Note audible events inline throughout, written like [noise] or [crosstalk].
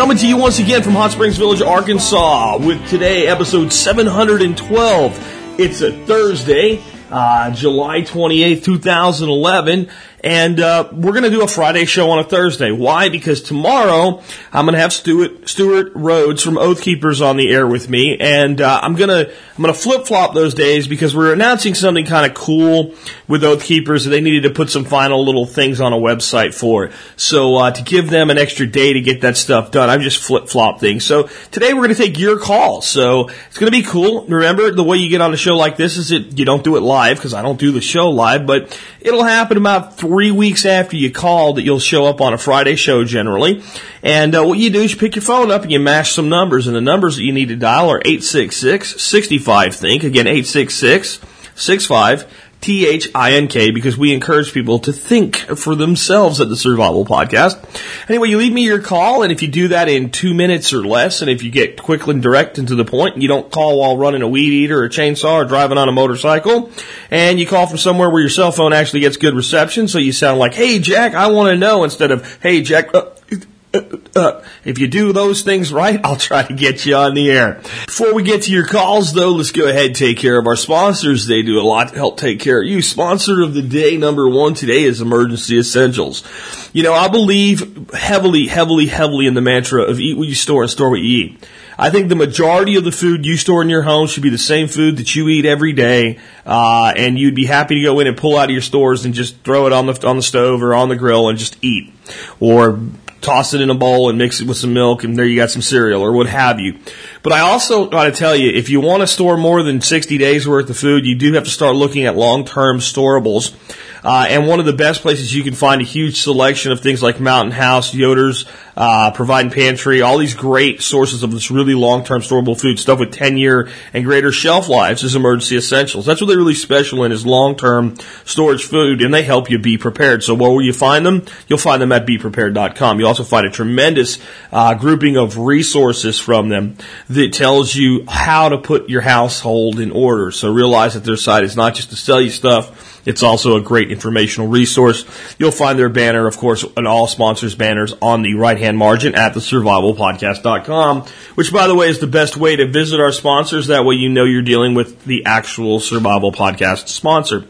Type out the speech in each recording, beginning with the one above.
Coming to you once again from Hot Springs Village, Arkansas, with today episode 712. It's a Thursday, uh, July 28th, 2011. And uh, we're going to do a Friday show on a Thursday. Why? Because tomorrow I'm going to have Stewart Stewart Rhodes from Oath Keepers on the air with me, and uh, I'm gonna I'm gonna flip flop those days because we're announcing something kind of cool with Oath Keepers. They needed to put some final little things on a website for it. So uh, to give them an extra day to get that stuff done, I'm just flip flop things. So today we're going to take your calls. So it's going to be cool. Remember, the way you get on a show like this is that you don't do it live because I don't do the show live, but it'll happen about three weeks after you call that you'll show up on a Friday show generally. And uh, what you do is you pick your phone up and you mash some numbers, and the numbers that you need to dial are 866 65 Think. Again, 866 65 T H I N K because we encourage people to think for themselves at the Survival Podcast. Anyway, you leave me your call, and if you do that in two minutes or less, and if you get quick and direct and to the point, and you don't call while running a weed eater or a chainsaw or driving on a motorcycle, and you call from somewhere where your cell phone actually gets good reception, so you sound like, "Hey Jack, I want to know," instead of "Hey Jack." Uh, uh, if you do those things right, [laughs] I'll try to get you on the air. Before we get to your calls, though, let's go ahead and take care of our sponsors. They do a lot to help take care of you. Sponsor of the day, number one today, is Emergency Essentials. You know, I believe heavily, heavily, heavily in the mantra of eat what you store and store what you eat. I think the majority of the food you store in your home should be the same food that you eat every day, uh, and you'd be happy to go in and pull out of your stores and just throw it on the on the stove or on the grill and just eat, or toss it in a bowl and mix it with some milk, and there you got some cereal or what have you. But I also got to tell you, if you want to store more than 60 days worth of food, you do have to start looking at long-term storables. Uh, and one of the best places you can find a huge selection of things like Mountain House, Yoder's, uh, Provident Pantry, all these great sources of this really long-term storable food, stuff with 10-year and greater shelf lives is Emergency Essentials. That's what they're really special in is long-term storage food, and they help you be prepared. So where will you find them? You'll find them at beprepared.com. You'll also find a tremendous uh, grouping of resources from them that tells you how to put your household in order. So realize that their site is not just to sell you stuff, it's also a great informational resource. You'll find their banner, of course, and all sponsors banners on the right hand margin at thesurvivalpodcast.com, which by the way is the best way to visit our sponsors. That way you know you're dealing with the actual Survival Podcast sponsor.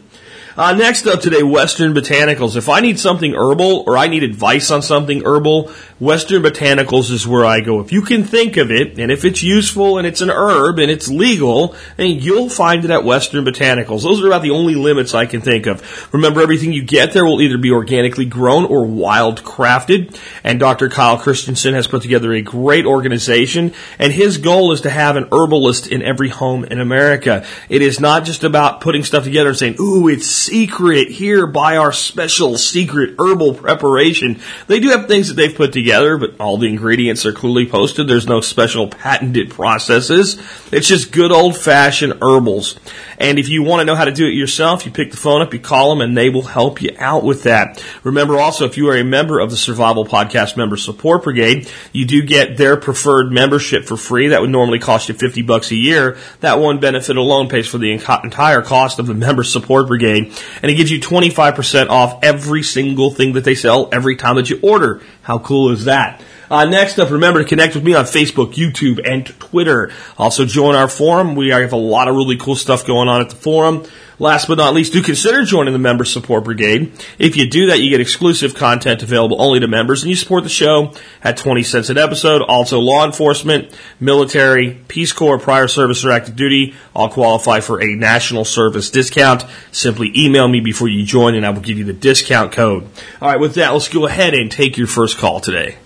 Uh, next up today, Western Botanicals. If I need something herbal or I need advice on something herbal, Western Botanicals is where I go. If you can think of it, and if it's useful and it's an herb and it's legal, then you'll find it at Western Botanicals. Those are about the only limits I can think of. Remember, everything you get there will either be organically grown or wild crafted. And Dr. Kyle Christensen has put together a great organization, and his goal is to have an herbalist in every home in America. It is not just about putting stuff together and saying, ooh, it's secret here by our special secret herbal preparation. They do have things that they've put together, but all the ingredients are clearly posted. There's no special patented processes. It's just good old fashioned herbals. And if you want to know how to do it yourself, you pick the phone up, you call them, and they will help you out with that. Remember also, if you are a member of the Survival Podcast Member Support Brigade, you do get their preferred membership for free. That would normally cost you 50 bucks a year. That one benefit alone pays for the entire cost of the Member Support Brigade and it gives you 25% off every single thing that they sell every time that you order. How cool is that? Uh, next up, remember to connect with me on Facebook, YouTube, and Twitter. Also join our forum. We have a lot of really cool stuff going on at the forum. Last but not least, do consider joining the Member Support Brigade. If you do that, you get exclusive content available only to members, and you support the show at 20 cents an episode. Also, law enforcement, military, Peace Corps, prior service, or active duty all qualify for a national service discount. Simply email me before you join, and I will give you the discount code. All right, with that, let's go ahead and take your first call today.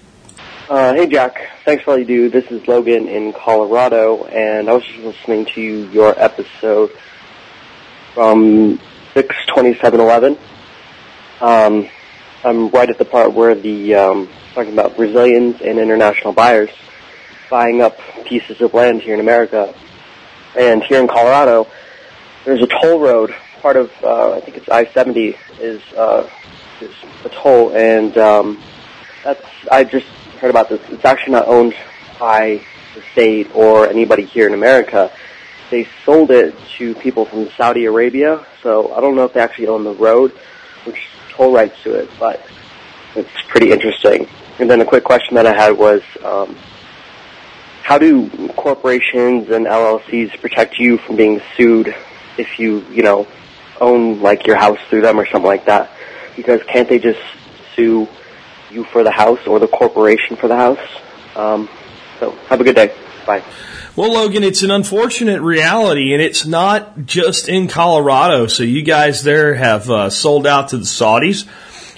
Uh, hey Jack, thanks for all you do. This is Logan in Colorado, and I was just listening to your episode from six twenty seven eleven. Um, I'm right at the part where the um, talking about Brazilians and international buyers buying up pieces of land here in America. And here in Colorado, there's a toll road. Part of uh, I think it's I-70 is uh, is a toll, and um, that's I just heard about this. It's actually not owned by the state or anybody here in America. They sold it to people from Saudi Arabia, so I don't know if they actually own the road, which toll rights to it, but it's pretty interesting. And then a quick question that I had was, um, how do corporations and LLCs protect you from being sued if you, you know, own like your house through them or something like that? Because can't they just sue you for the house or the corporation for the house? Um, so have a good day. Bye. Well, Logan, it's an unfortunate reality, and it's not just in Colorado. So you guys there have uh, sold out to the Saudis.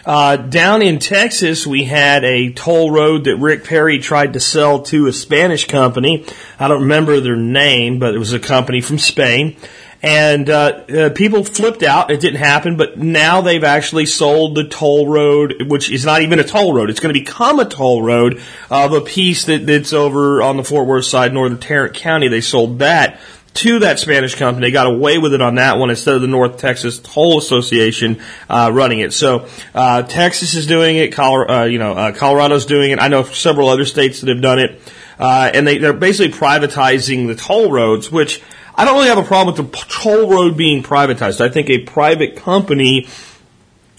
Uh, down in Texas, we had a toll road that Rick Perry tried to sell to a Spanish company. I don't remember their name, but it was a company from Spain. And uh, uh, people flipped out. It didn't happen, but now they've actually sold the toll road, which is not even a toll road. It's going to become a toll road of a piece that, that's over on the Fort Worth side, northern Tarrant County. They sold that to that Spanish company. They got away with it on that one instead of the North Texas Toll Association uh, running it. So uh, Texas is doing it. Uh, you know, uh, Colorado's doing it. I know several other states that have done it, uh, and they, they're basically privatizing the toll roads, which I don't really have a problem with the toll road being privatized. I think a private company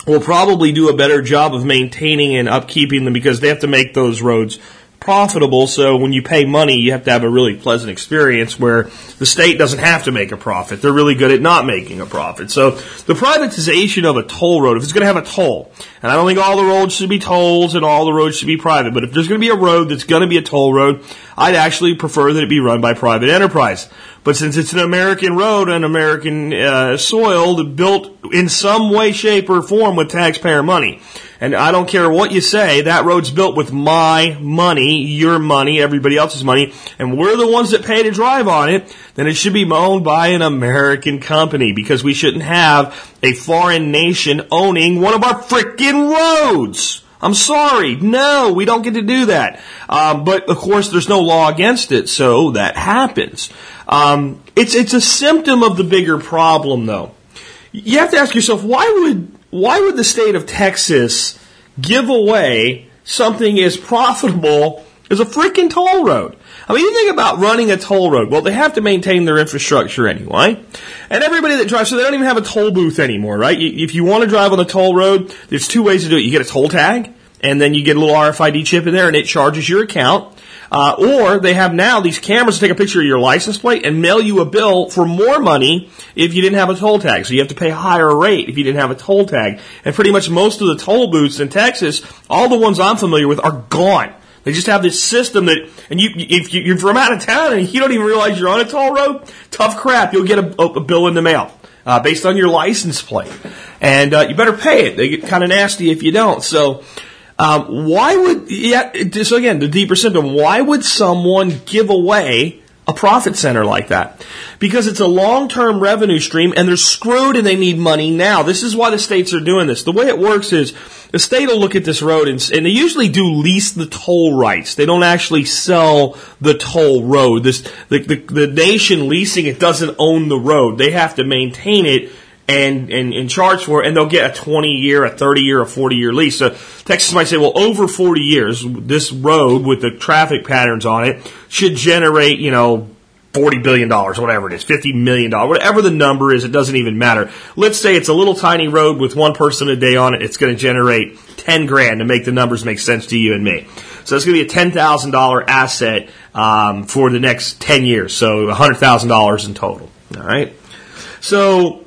will probably do a better job of maintaining and upkeeping them because they have to make those roads profitable. So when you pay money, you have to have a really pleasant experience where the state doesn't have to make a profit. They're really good at not making a profit. So the privatization of a toll road, if it's going to have a toll, and I don't think all the roads should be tolls and all the roads should be private, but if there's going to be a road that's going to be a toll road, I'd actually prefer that it be run by private enterprise. But since it's an American road and American uh, soil, built in some way, shape, or form with taxpayer money, and I don't care what you say, that road's built with my money, your money, everybody else's money, and we're the ones that pay to drive on it, then it should be owned by an American company because we shouldn't have a foreign nation owning one of our freaking roads. I'm sorry. No, we don't get to do that. Um, but of course, there's no law against it, so that happens. Um, it's it's a symptom of the bigger problem, though. You have to ask yourself why would why would the state of Texas give away something as profitable as a freaking toll road? I mean, you think about running a toll road. Well, they have to maintain their infrastructure anyway. And everybody that drives, so they don't even have a toll booth anymore, right? If you want to drive on the toll road, there's two ways to do it. You get a toll tag, and then you get a little RFID chip in there, and it charges your account. Uh, or they have now these cameras to take a picture of your license plate and mail you a bill for more money if you didn't have a toll tag. So you have to pay a higher rate if you didn't have a toll tag. And pretty much most of the toll booths in Texas, all the ones I'm familiar with, are gone. They just have this system that, and you, if you're from out of town and you don't even realize you're on a toll road, tough crap. You'll get a, a bill in the mail uh, based on your license plate, and uh, you better pay it. They get kind of nasty if you don't. So um, why would, yeah, so again, the deeper symptom, why would someone give away a profit center like that? Because it's a long-term revenue stream and they're screwed and they need money now. This is why the states are doing this. The way it works is the state will look at this road and, and they usually do lease the toll rights. They don't actually sell the toll road. This, the, the, the nation leasing it doesn't own the road. They have to maintain it and, and, and charge for it, and they'll get a 20 year, a 30 year, a 40 year lease. So Texas might say, well, over 40 years, this road with the traffic patterns on it should generate, you know, $40 billion, whatever it is, $50 million, whatever the number is, it doesn't even matter. Let's say it's a little tiny road with one person a day on it, it's going to generate 10 grand to make the numbers make sense to you and me. So it's going to be a $10,000 asset um, for the next 10 years, so $100,000 in total. All right? So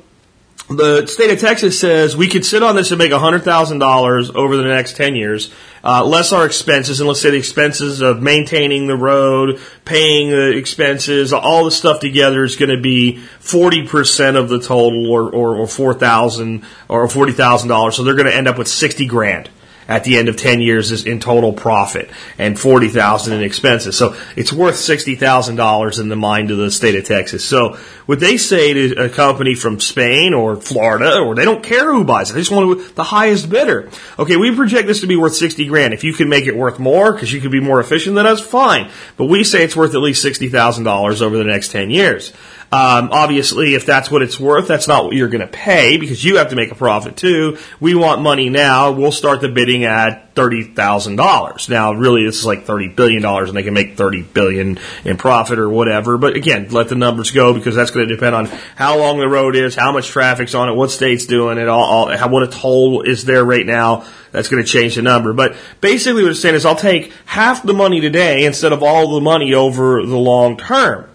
the state of Texas says we could sit on this and make $100,000 over the next 10 years, uh, less our expenses, and let's say the expenses of maintaining the road, paying the expenses, all the stuff together is going to be 40% of the total or, or, or 4000 or $40,000. So they're going to end up with 60 grand at the end of 10 years is in total profit and 40,000 in expenses. So it's worth $60,000 in the mind of the state of Texas. So what they say to a company from Spain or Florida, or they don't care who buys it, they just want the highest bidder. Okay, we project this to be worth 60 grand. If you can make it worth more because you could be more efficient than us, fine. But we say it's worth at least $60,000 over the next 10 years. Um, obviously, if that's what it's worth, that's not what you're going to pay because you have to make a profit too. We want money now. We'll start the bidding at thirty thousand dollars. Now, really, this is like thirty billion dollars, and they can make thirty billion in profit or whatever. But again, let the numbers go because that's going to depend on how long the road is, how much traffic's on it, what state's doing it, all, all how, what a toll is there right now. That's going to change the number. But basically, what it's saying is, I'll take half the money today instead of all the money over the long term.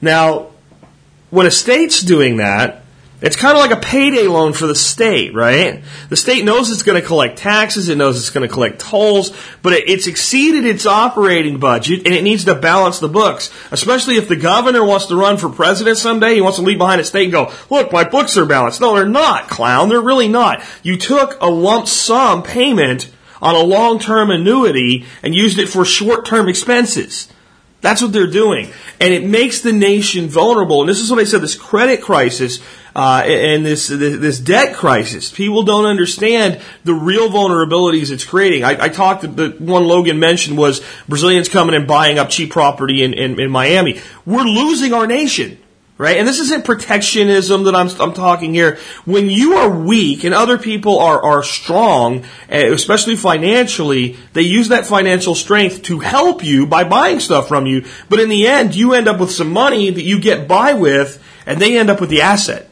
Now, when a state's doing that, it's kind of like a payday loan for the state, right? The state knows it's going to collect taxes, it knows it's going to collect tolls, but it's exceeded its operating budget and it needs to balance the books. Especially if the governor wants to run for president someday, he wants to leave behind a state and go, look, my books are balanced. No, they're not, clown. They're really not. You took a lump sum payment on a long-term annuity and used it for short-term expenses. That's what they're doing. And it makes the nation vulnerable. And this is what I said, this credit crisis, uh, and this, this, this debt crisis. People don't understand the real vulnerabilities it's creating. I, I talked, the one Logan mentioned was Brazilians coming and buying up cheap property in, in, in Miami. We're losing our nation right? And this isn't protectionism that I'm, I'm talking here. When you are weak and other people are, are strong, eh, especially financially, they use that financial strength to help you by buying stuff from you. But in the end, you end up with some money that you get by with, and they end up with the asset.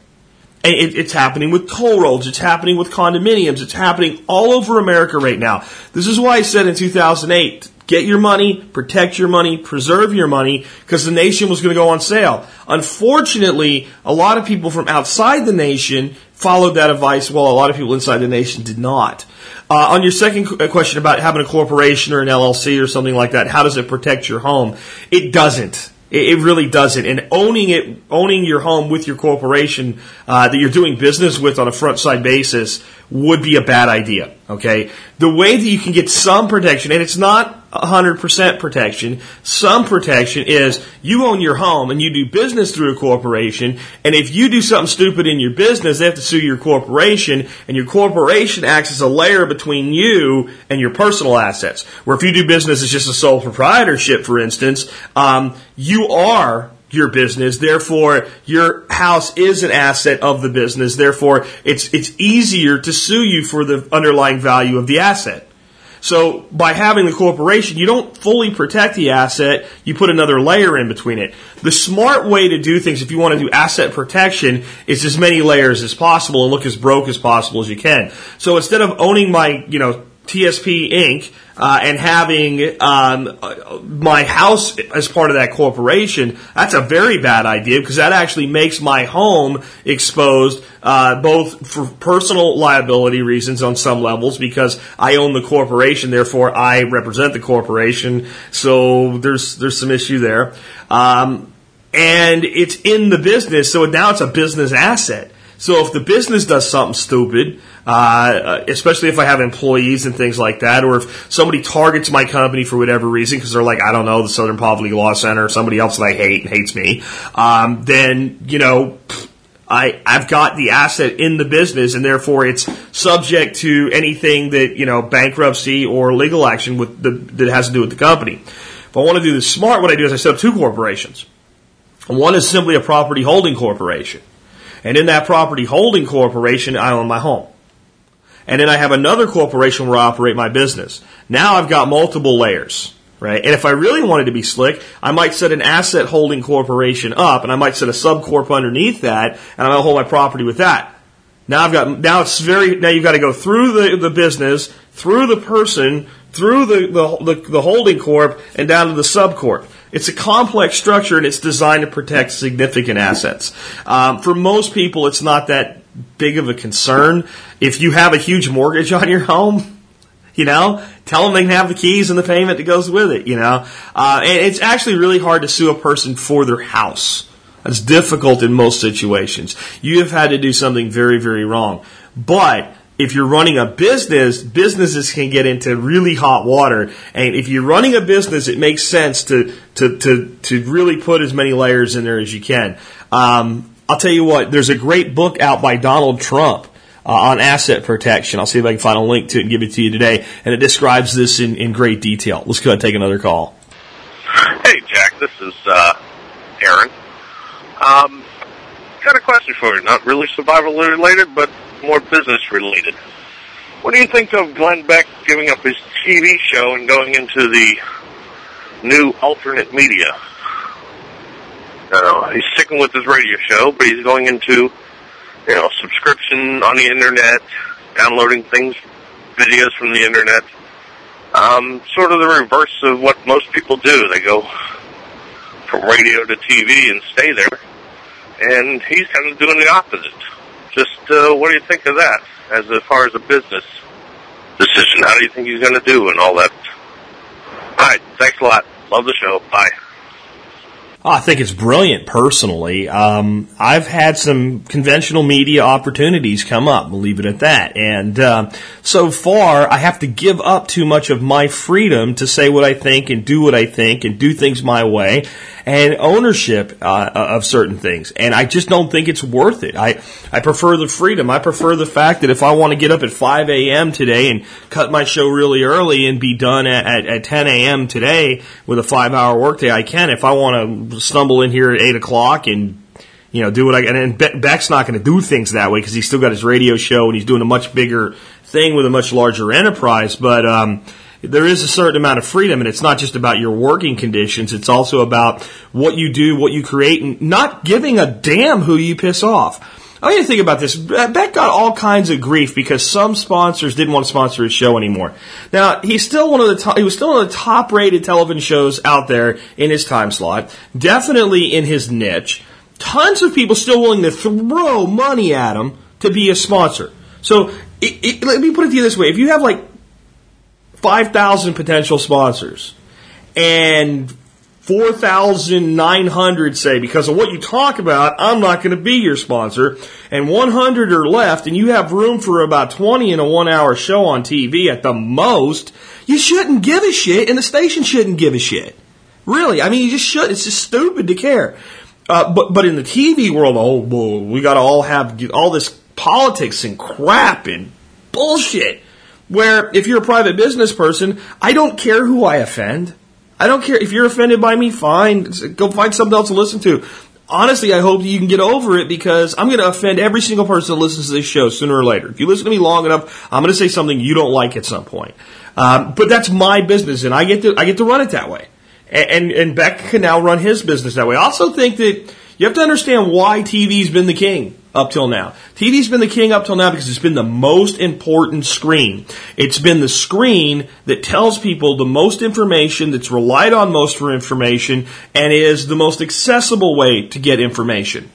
It, it's happening with toll roads. It's happening with condominiums. It's happening all over America right now. This is why I said in 2008, Get your money, protect your money, preserve your money, because the nation was going to go on sale. Unfortunately, a lot of people from outside the nation followed that advice, while a lot of people inside the nation did not. Uh, on your second uh, question about having a corporation or an LLC or something like that, how does it protect your home? It doesn't. It really doesn't. And owning it, owning your home with your corporation uh, that you're doing business with on a front side basis would be a bad idea. Okay, the way that you can get some protection, and it's not 100% protection. Some protection is you own your home and you do business through a corporation, and if you do something stupid in your business, they have to sue your corporation, and your corporation acts as a layer between you and your personal assets. Where if you do business as just a sole proprietorship, for instance, um, you are your business. Therefore, your house is an asset of the business. Therefore, it's, it's easier to sue you for the underlying value of the asset. So by having the corporation, you don't fully protect the asset, you put another layer in between it. The smart way to do things if you want to do asset protection is as many layers as possible and look as broke as possible as you can. So instead of owning my, you know, TSP Inc. Uh, and having um, my house as part of that corporation, that's a very bad idea because that actually makes my home exposed uh, both for personal liability reasons on some levels because I own the corporation, therefore I represent the corporation. So there's there's some issue there, um, and it's in the business, so now it's a business asset. So if the business does something stupid, uh, especially if I have employees and things like that, or if somebody targets my company for whatever reason because they're like, I don't know, the Southern Poverty Law Center, or somebody else that I hate and hates me, um, then you know. I, I've got the asset in the business and therefore it's subject to anything that, you know, bankruptcy or legal action with the, that has to do with the company. If I want to do this smart, what I do is I set up two corporations. One is simply a property holding corporation. And in that property holding corporation, I own my home. And then I have another corporation where I operate my business. Now I've got multiple layers, right? And if I really wanted to be slick, I might set an asset holding corporation up and I might set a subcorp underneath that and I'll hold my property with that. Now I've got, now it's very, now you've got to go through the, the business, through the person, through the, the, the, the holding corp, and down to the subcorp. It's a complex structure and it's designed to protect significant assets. Um, for most people, it's not that big of a concern. If you have a huge mortgage on your home, you know, tell them they can have the keys and the payment that goes with it, you know. Uh, and it's actually really hard to sue a person for their house. It's difficult in most situations. You have had to do something very, very wrong. But if you're running a business, businesses can get into really hot water. And if you're running a business, it makes sense to to to to really put as many layers in there as you can. Um, I'll tell you what. There's a great book out by Donald Trump. Uh, on asset protection. I'll see if I can find a link to it and give it to you today. And it describes this in, in great detail. Let's go ahead and take another call. Hey, Jack. This is uh, Aaron. Um, got a question for you. Not really survival related, but more business related. What do you think of Glenn Beck giving up his TV show and going into the new alternate media? Uh, he's sticking with his radio show, but he's going into, you know, subscription on the internet, downloading things, videos from the internet. Um, sort of the reverse of what most people do. They go from radio to TV and stay there. And he's kind of doing the opposite. Just uh, what do you think of that as far as a business decision? How do you think he's going to do and all that? All right, thanks a lot. Love the show. Bye. Oh, I think it's brilliant personally. Um, I've had some conventional media opportunities come up, we'll leave it at that. And uh, so far, I have to give up too much of my freedom to say what I think and do what I think and do things my way and ownership uh, of certain things. And I just don't think it's worth it. I, I prefer the freedom. I prefer the fact that if I want to get up at 5 a.m. today and cut my show really early and be done at, at, at 10 a.m. today with a five hour workday, I can. If I want to stumble in here at 8 o'clock and you know, do what I and Beck's not going to do things that way because he's still got his radio show and he's doing a much bigger thing with a much larger enterprise. But um, there is a certain amount of freedom, and it's not just about your working conditions. It's also about what you do, what you create, and not giving a damn who you piss off. I to think about this. Beck got all kinds of grief because some sponsors didn't want to sponsor his show anymore. Now he's still one of the top, he was still one of the top rated television shows out there in his time slot. Definitely in his niche. Tons of people still willing to throw money at him to be a sponsor. So it, it, let me put it to you this way: if you have like 5,000 potential sponsors and 4,900 say, because of what you talk about, I'm not going to be your sponsor, and 100 are left, and you have room for about 20 in a one hour show on TV at the most, you shouldn't give a shit, and the station shouldn't give a shit. Really, I mean, you just should. It's just stupid to care. Uh, but but in the TV world, oh, well, we got to all have all this politics and crap and bullshit. Where if you're a private business person, I don't care who I offend. I don't care if you're offended by me. Fine, go find something else to listen to. Honestly, I hope you can get over it because I'm going to offend every single person that listens to this show sooner or later. If you listen to me long enough, I'm going to say something you don't like at some point. Um, but that's my business, and I get to I get to run it that way. And, and and Beck can now run his business that way. I also think that you have to understand why TV's been the king up till now. TV's been the king up till now because it's been the most important screen. It's been the screen that tells people the most information, that's relied on most for information, and is the most accessible way to get information.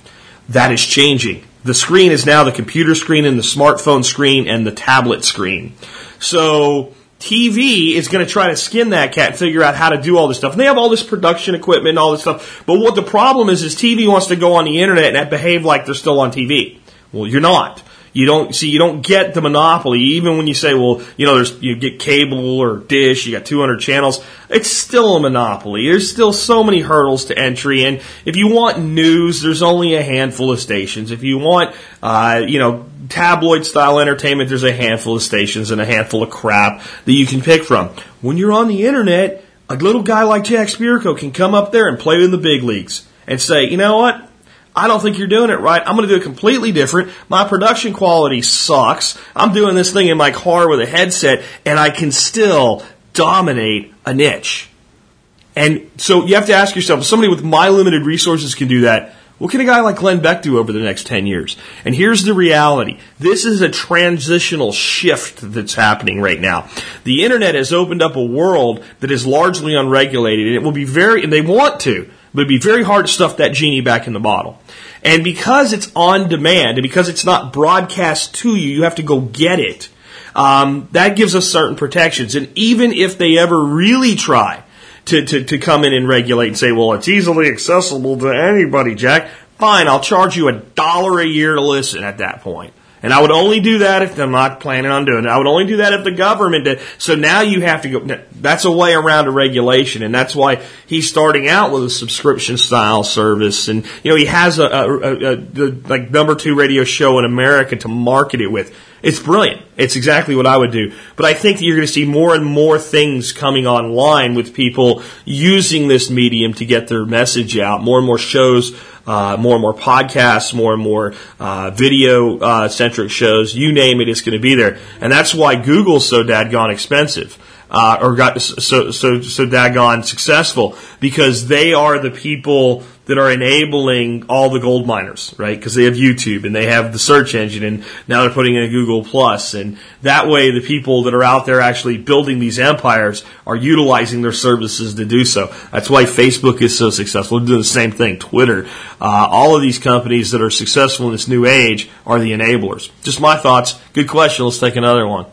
That is changing. The screen is now the computer screen and the smartphone screen and the tablet screen. So, TV is going to try to skin that cat and figure out how to do all this stuff. And they have all this production equipment and all this stuff. But what the problem is, is TV wants to go on the internet and behave like they're still on TV. Well, you're not. You don't see. You don't get the monopoly. Even when you say, "Well, you know, there's you get cable or dish, you got 200 channels." It's still a monopoly. There's still so many hurdles to entry, and if you want news, there's only a handful of stations. If you want, uh, you know, tabloid style entertainment, there's a handful of stations and a handful of crap that you can pick from. When you're on the internet, a little guy like Jack Spirko can come up there and play in the big leagues and say, "You know what?" I don't think you're doing it right. I'm going to do it completely different. My production quality sucks. I'm doing this thing in my car with a headset and I can still dominate a niche. And so you have to ask yourself, if somebody with my limited resources can do that, what can a guy like Glenn Beck do over the next 10 years? And here's the reality. This is a transitional shift that's happening right now. The internet has opened up a world that is largely unregulated and it will be very, and they want to, but it'd be very hard to stuff that genie back in the bottle. And because it's on demand and because it's not broadcast to you, you have to go get it. Um, that gives us certain protections. And even if they ever really try to, to, to come in and regulate and say, well, it's easily accessible to anybody, Jack, fine, I'll charge you a dollar a year to listen at that point. And I would only do that if I'm not planning on doing it. I would only do that if the government did. So now you have to go. That's a way around a regulation, and that's why he's starting out with a subscription style service. And you know he has a, a, a, a the like number two radio show in America to market it with. It's brilliant. It's exactly what I would do. But I think that you're going to see more and more things coming online with people using this medium to get their message out. More and more shows, uh, more and more podcasts, more and more uh, video uh, centric shows. You name it, it's going to be there. And that's why Google's so dadgone expensive. Uh, or got so so so daggone successful because they are the people that are enabling all the gold miners, right? Because they have YouTube and they have the search engine, and now they're putting in a Google Plus, and that way the people that are out there actually building these empires are utilizing their services to do so. That's why Facebook is so successful. They're doing the same thing. Twitter, uh, all of these companies that are successful in this new age are the enablers. Just my thoughts. Good question. Let's take another one.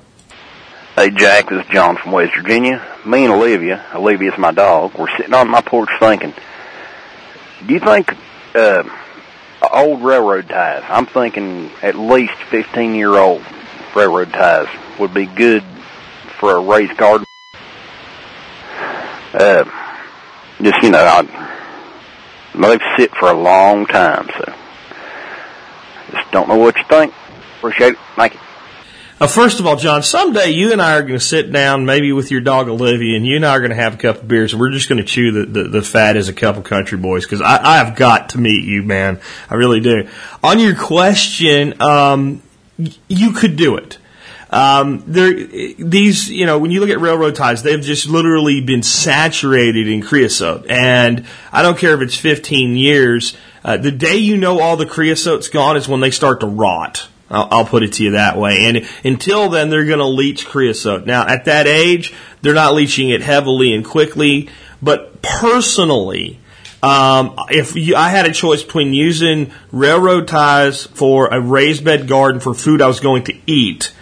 Hey Jack, this is John from West Virginia. Me and Olivia, Olivia's my dog, we're sitting on my porch thinking, do you think uh, old railroad ties, I'm thinking at least 15 year old railroad ties would be good for a raised garden? Uh, just, you know, they've sit for a long time, so just don't know what you think. Appreciate it. Thank you. Uh, first of all, John, someday you and I are going to sit down, maybe with your dog Olivia, and you and I are going to have a couple of beers, and we're just going to chew the, the, the fat as a couple country boys because I, I have got to meet you, man. I really do. On your question, um, you could do it. Um, there, these, you know, when you look at railroad ties, they've just literally been saturated in creosote. And I don't care if it's 15 years, uh, the day you know all the creosote's gone is when they start to rot. I'll, I'll put it to you that way. And until then, they're going to leach creosote. Now, at that age, they're not leaching it heavily and quickly, but personally, um, if you, I had a choice between using railroad ties for a raised bed garden for food I was going to eat,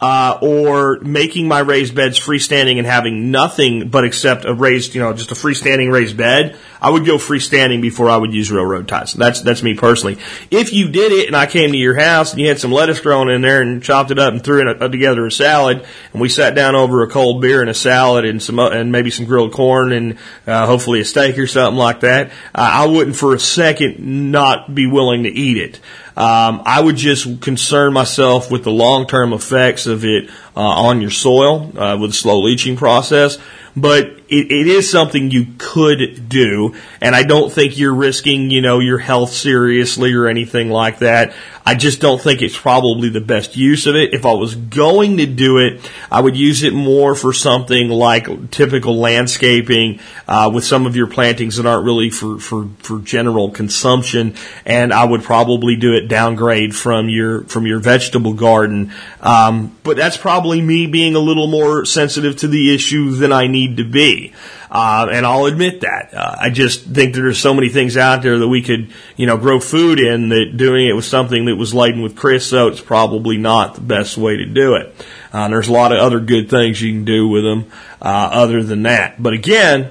uh, or making my raised beds freestanding and having nothing but except a raised, you know, just a freestanding raised bed, I would go freestanding before I would use railroad ties. That's that's me personally. If you did it and I came to your house and you had some lettuce growing in there and chopped it up and threw it together a salad, and we sat down over a cold beer and a salad and some and maybe some grilled corn and uh, hopefully a steak or something like that, uh, I wouldn't for a second not be willing to eat it. Um, I would just concern myself with the long term effects of it uh, on your soil uh, with the slow leaching process. But it, it is something you could do, and I don't think you're risking, you know, your health seriously or anything like that. I just don't think it's probably the best use of it. If I was going to do it, I would use it more for something like typical landscaping uh, with some of your plantings that aren't really for, for, for general consumption, and I would probably do it downgrade from your from your vegetable garden. Um, but that's probably me being a little more sensitive to the issue than I need to be. Uh, and I'll admit that. Uh, I just think that there's so many things out there that we could, you know, grow food in that doing it with something that was laden with creosote is probably not the best way to do it. Uh, there's a lot of other good things you can do with them uh, other than that. But again,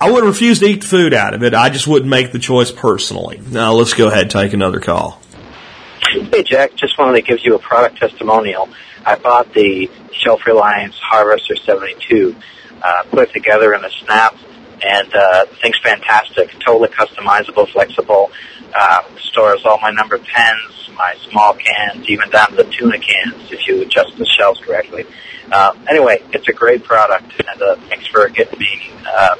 I wouldn't refuse to eat the food out of it. I just wouldn't make the choice personally. Now let's go ahead and take another call. Hey, Jack. Just wanted to give you a product testimonial. I bought the Shelf Reliance Harvester 72, uh, put together in a snap, and uh, thing's fantastic. Totally customizable, flexible. Uh, stores all my number tens, my small cans, even down to the tuna cans if you adjust the shelves correctly. Uh, anyway, it's a great product, and uh, thanks for getting me uh,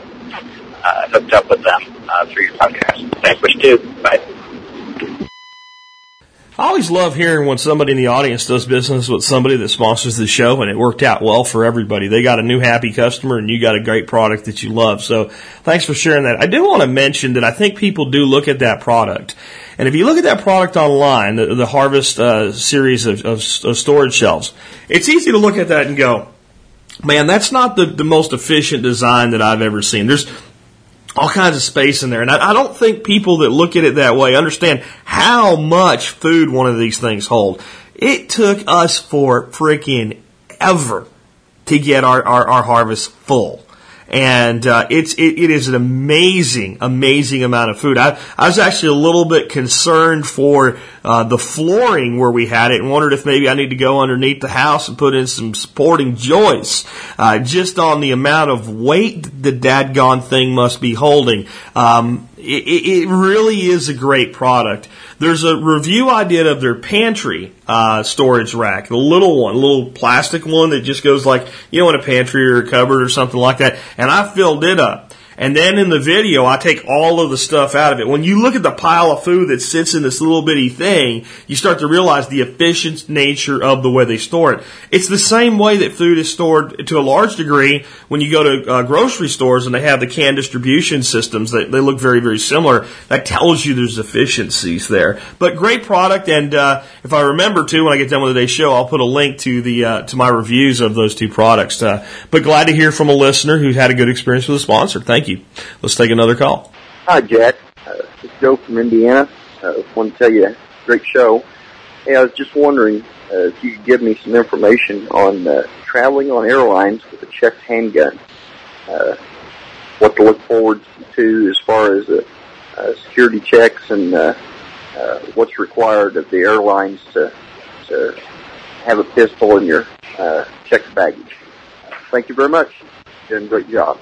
uh, hooked up with them uh, through your podcast. Thanks, wish too. Bye. I always love hearing when somebody in the audience does business with somebody that sponsors the show and it worked out well for everybody. They got a new happy customer and you got a great product that you love. So thanks for sharing that. I do want to mention that I think people do look at that product. And if you look at that product online, the, the Harvest uh, series of, of, of storage shelves, it's easy to look at that and go, man, that's not the, the most efficient design that I've ever seen. There's all kinds of space in there. And I, I, don't think people that look at it that way understand how much food one of these things hold. It took us for freaking ever to get our, our, our harvest full. And uh, it's it, it is an amazing, amazing amount of food. I, I was actually a little bit concerned for uh, the flooring where we had it, and wondered if maybe I need to go underneath the house and put in some supporting joists, uh, just on the amount of weight the dadgone thing must be holding. Um, it, it really is a great product. There's a review I did of their pantry uh, storage rack, the little one, little plastic one that just goes like you know in a pantry or a cupboard or something like that, and I filled it up. And then in the video, I take all of the stuff out of it. When you look at the pile of food that sits in this little bitty thing, you start to realize the efficient nature of the way they store it. It's the same way that food is stored to a large degree when you go to uh, grocery stores and they have the can distribution systems that they look very, very similar. That tells you there's efficiencies there. But great product, and uh, if I remember to, when I get done with today's show, I'll put a link to the uh, to my reviews of those two products. Uh, but glad to hear from a listener who had a good experience with a sponsor. Thank you. Let's take another call. Hi, Jack. Uh, it's Joe from Indiana. I uh, want to tell you, great show. Hey, I was just wondering uh, if you could give me some information on uh, traveling on airlines with a checked handgun. Uh, what to look forward to as far as uh, uh, security checks and uh, uh, what's required of the airlines to, to have a pistol in your uh, checked baggage. Thank you very much. Doing a great job.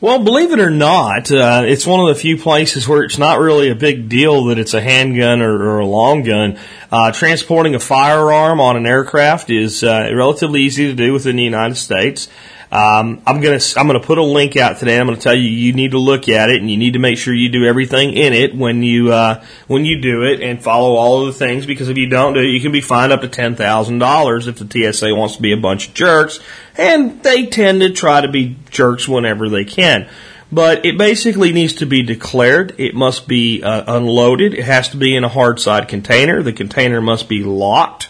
Well, believe it or not, uh, it's one of the few places where it's not really a big deal that it's a handgun or, or a long gun. Uh, transporting a firearm on an aircraft is uh, relatively easy to do within the United States. Um, I'm gonna I'm gonna put a link out today. I'm gonna tell you you need to look at it and you need to make sure you do everything in it when you uh, when you do it and follow all of the things because if you don't do it, you can be fined up to ten thousand dollars if the TSA wants to be a bunch of jerks, and they tend to try to be jerks whenever they can. But it basically needs to be declared. It must be uh, unloaded. It has to be in a hard side container. The container must be locked.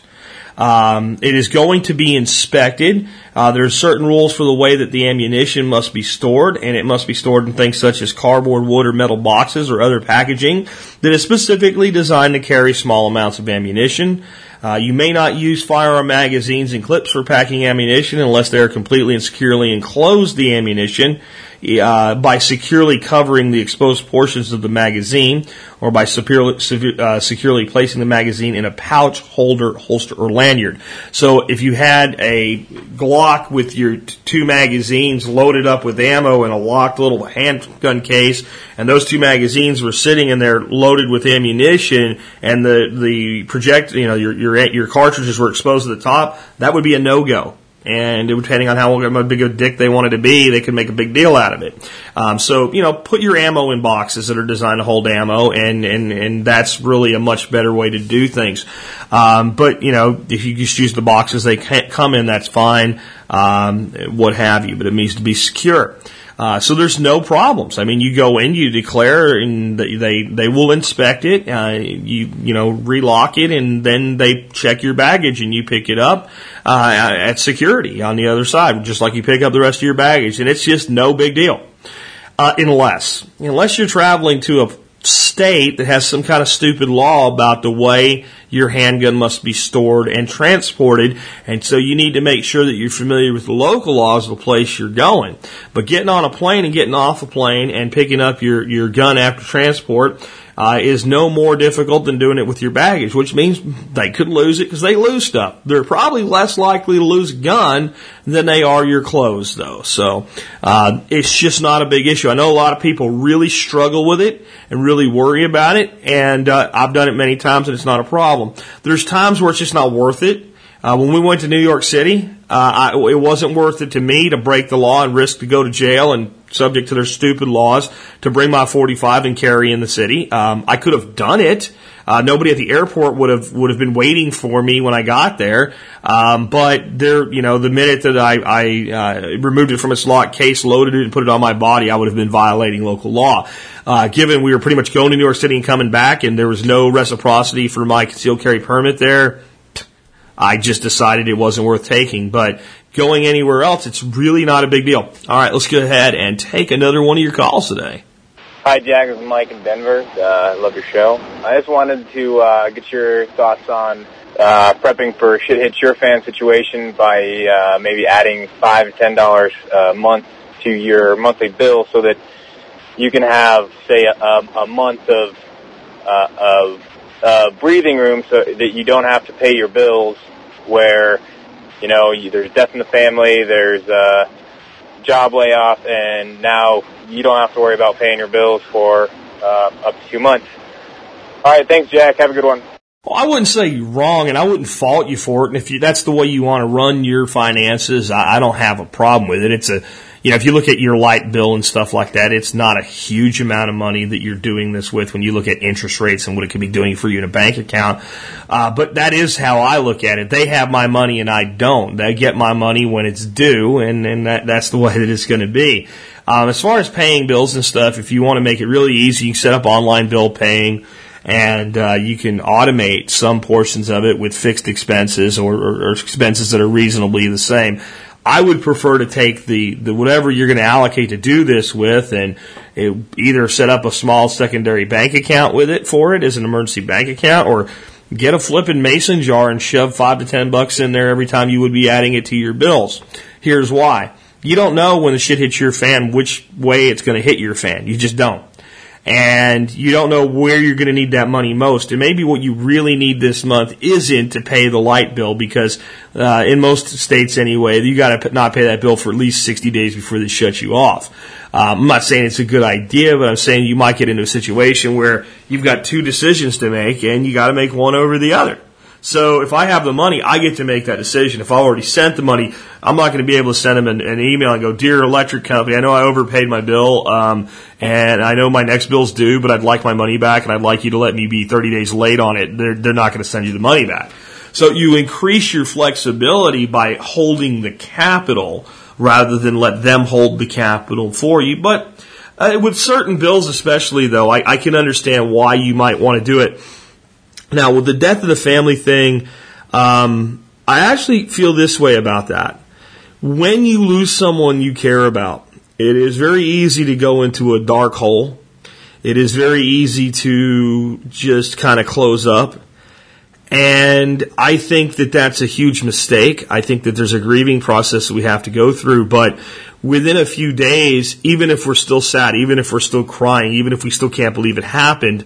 Um, it is going to be inspected. Uh, there are certain rules for the way that the ammunition must be stored, and it must be stored in things such as cardboard, wood, or metal boxes or other packaging that is specifically designed to carry small amounts of ammunition. Uh, you may not use firearm magazines and clips for packing ammunition unless they are completely and securely enclosed the ammunition uh, by securely covering the exposed portions of the magazine or by securely, uh, securely placing the magazine in a pouch, holder, holster, or lanyard. So if you had a Glock with your t- two magazines loaded up with ammo in a locked little handgun case, and those two magazines were sitting in there loaded with ammunition, and the the project, you know, your your your cartridges were exposed to the top, that would be a no go and depending on how big a dick they wanted to be, they could make a big deal out of it. Um, so you know, put your ammo in boxes that are designed to hold ammo, and and and that's really a much better way to do things. Um, but you know, if you just use the boxes they come in, that's fine. Um, what have you, but it needs to be secure. Uh, so there's no problems. I mean, you go in, you declare, and they they will inspect it. Uh, you you know relock it, and then they check your baggage, and you pick it up uh, at security on the other side, just like you pick up the rest of your baggage, and it's just no big deal. Uh, unless unless you're traveling to a state that has some kind of stupid law about the way your handgun must be stored and transported. And so you need to make sure that you're familiar with the local laws of the place you're going. But getting on a plane and getting off a plane and picking up your, your gun after transport uh, is no more difficult than doing it with your baggage, which means they could lose it because they lose stuff. They're probably less likely to lose a gun than they are your clothes, though. So uh, it's just not a big issue. I know a lot of people really struggle with it and really worry about it, and uh, I've done it many times, and it's not a problem. There's times where it's just not worth it. Uh, when we went to New York City, uh, I, it wasn't worth it to me to break the law and risk to go to jail and subject to their stupid laws to bring my 45 and carry in the city. Um, I could have done it. Uh, nobody at the airport would have would have been waiting for me when I got there. Um, but there, you know, the minute that I, I uh, removed it from its locked case, loaded it, and put it on my body, I would have been violating local law. Uh, given we were pretty much going to New York City and coming back, and there was no reciprocity for my concealed carry permit there. I just decided it wasn't worth taking. But going anywhere else, it's really not a big deal. All right, let's go ahead and take another one of your calls today. Hi, Jack. This is Mike in Denver. Uh, love your show. I just wanted to uh, get your thoughts on uh, prepping for shit hits your fan situation by uh, maybe adding five to ten dollars a month to your monthly bill so that you can have, say, a, a month of uh, of uh, breathing room so that you don't have to pay your bills where you know you, there's death in the family, there's a job layoff, and now you don't have to worry about paying your bills for uh, up to two months. All right, thanks, Jack. Have a good one. Well, I wouldn't say you're wrong, and I wouldn't fault you for it. And if you, that's the way you want to run your finances, I, I don't have a problem with it. It's a, you know, if you look at your light bill and stuff like that, it's not a huge amount of money that you're doing this with when you look at interest rates and what it could be doing for you in a bank account. Uh, but that is how I look at it. They have my money and I don't. They get my money when it's due, and, and that, that's the [laughs] way that it's going to be. Um, as far as paying bills and stuff, if you want to make it really easy, you can set up online bill paying and uh, you can automate some portions of it with fixed expenses or, or, or expenses that are reasonably the same. I would prefer to take the, the whatever you're going to allocate to do this with and it, either set up a small secondary bank account with it for it as an emergency bank account or get a flipping mason jar and shove five to ten bucks in there every time you would be adding it to your bills. Here's why. You don't know when the shit hits your fan which way it's going to hit your fan. You just don't and you don't know where you're going to need that money most. And maybe what you really need this month isn't to pay the light bill because uh, in most states anyway, you got to not pay that bill for at least 60 days before they shut you off. Um, I'm not saying it's a good idea, but I'm saying you might get into a situation where you've got two decisions to make and you got to make one over the other. So if I have the money, I get to make that decision. If I already sent the money, I'm not going to be able to send them an, an email and go, "Dear electric company, I know I overpaid my bill, um, and I know my next bill's due, but I'd like my money back, and I'd like you to let me be 30 days late on it." They're, they're not going to send you the money back. So you increase your flexibility by holding the capital rather than let them hold the capital for you. But uh, with certain bills, especially though, I, I can understand why you might want to do it now, with the death of the family thing, um, I actually feel this way about that. When you lose someone you care about, it is very easy to go into a dark hole. It is very easy to just kind of close up. And I think that that's a huge mistake. I think that there's a grieving process that we have to go through. But within a few days, even if we're still sad, even if we're still crying, even if we still can't believe it happened,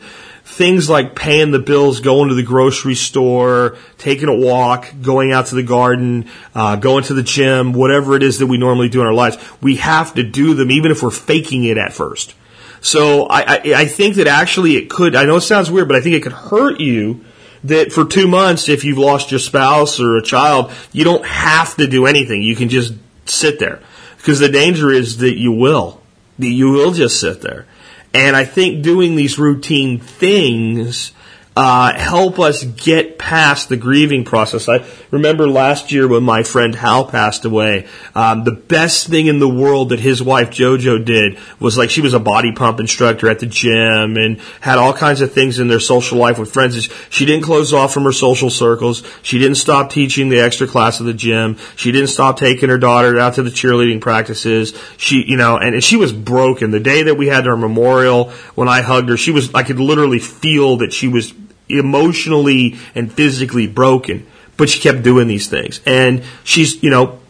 things like paying the bills, going to the grocery store, taking a walk, going out to the garden, uh, going to the gym, whatever it is that we normally do in our lives, we have to do them even if we're faking it at first. So I, I, I think that actually it could, I know it sounds weird, but I think it could hurt you that for two months, if you've lost your spouse or a child, you don't have to do anything. You can just sit there. Because the danger is that you will. That you will just sit there. And I think doing these routine things uh, help us get past the grieving process. I remember last year when my friend Hal passed away, um, the best thing in the world that his wife JoJo did was like she was a body pump instructor at the gym and had all kinds of things in their social life with friends. She didn't close off from her social circles. She didn't stop teaching the extra class of the gym. She didn't stop taking her daughter out to the cheerleading practices. She, you know, and, and she was broken. The day that we had her memorial, when I hugged her, she was, I could literally feel that she was emotionally and physically broken, but she kept doing these things. And she's, you know,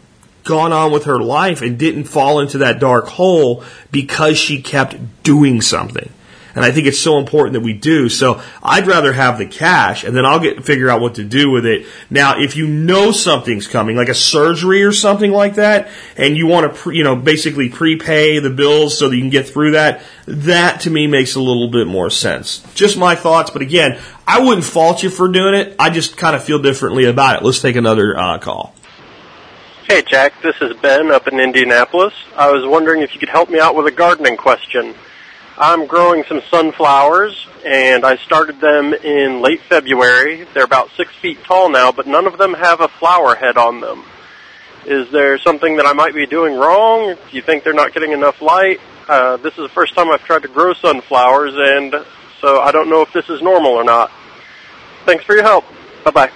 gone on with her life and didn't fall into that dark hole because she kept doing something. And I think it's so important that we do. So I'd rather have the cash and then I'll get figure out what to do with it. Now, if you know something's coming, like a surgery or something like that, and you want to, pre, you know, basically prepay the bills so that you can get through that, that to me makes a little bit more sense. Just my thoughts, but again, I wouldn't fault you for doing it. I just kind of feel differently about it. Let's take another uh, call. Hey, Jack. This is Ben up in Indianapolis. I was wondering if you could help me out with a gardening question. I'm growing some sunflowers, and I started them in late February. They're about six feet tall now, but none of them have a flower head on them. Is there something that I might be doing wrong? Do you think they're not getting enough light? Uh, this is the first time I've tried to grow sunflowers, and so I don't know if this is normal or not. Thanks for your help. Bye bye.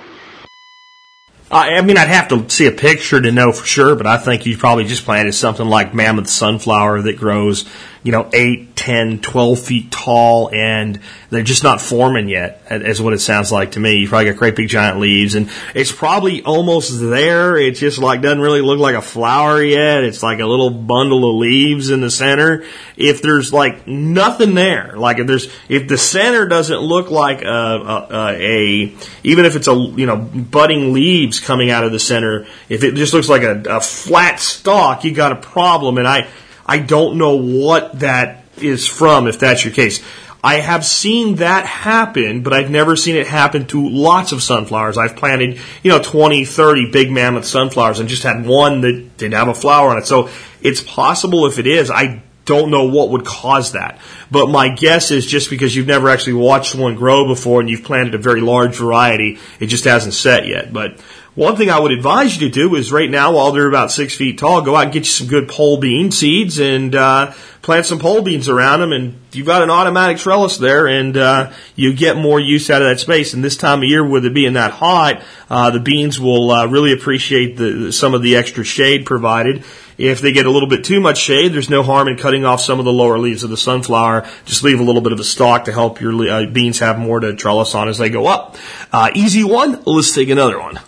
I mean, I'd have to see a picture to know for sure, but I think you probably just planted something like mammoth sunflower that grows you know, 8, 10, 12 feet tall, and they're just not forming yet, is what it sounds like to me. You probably got great big giant leaves, and it's probably almost there. It just like doesn't really look like a flower yet. It's like a little bundle of leaves in the center. If there's like nothing there, like if there's if the center doesn't look like a, a, a even if it's a you know budding leaves coming out of the center, if it just looks like a, a flat stalk, you got a problem. And I I don't know what that is from if that's your case. I have seen that happen, but I've never seen it happen to lots of sunflowers. I've planted, you know, 20, 30 big mammoth sunflowers and just had one that didn't have a flower on it. So it's possible if it is. I don't know what would cause that. But my guess is just because you've never actually watched one grow before and you've planted a very large variety, it just hasn't set yet. But one thing I would advise you to do is right now, while they're about six feet tall, go out and get you some good pole bean seeds and uh, plant some pole beans around them. And you've got an automatic trellis there, and uh, you get more use out of that space. And this time of year, with it being that hot, uh, the beans will uh, really appreciate the, some of the extra shade provided. If they get a little bit too much shade, there's no harm in cutting off some of the lower leaves of the sunflower. Just leave a little bit of a stalk to help your uh, beans have more to trellis on as they go up. Uh, easy one. Let's take another one.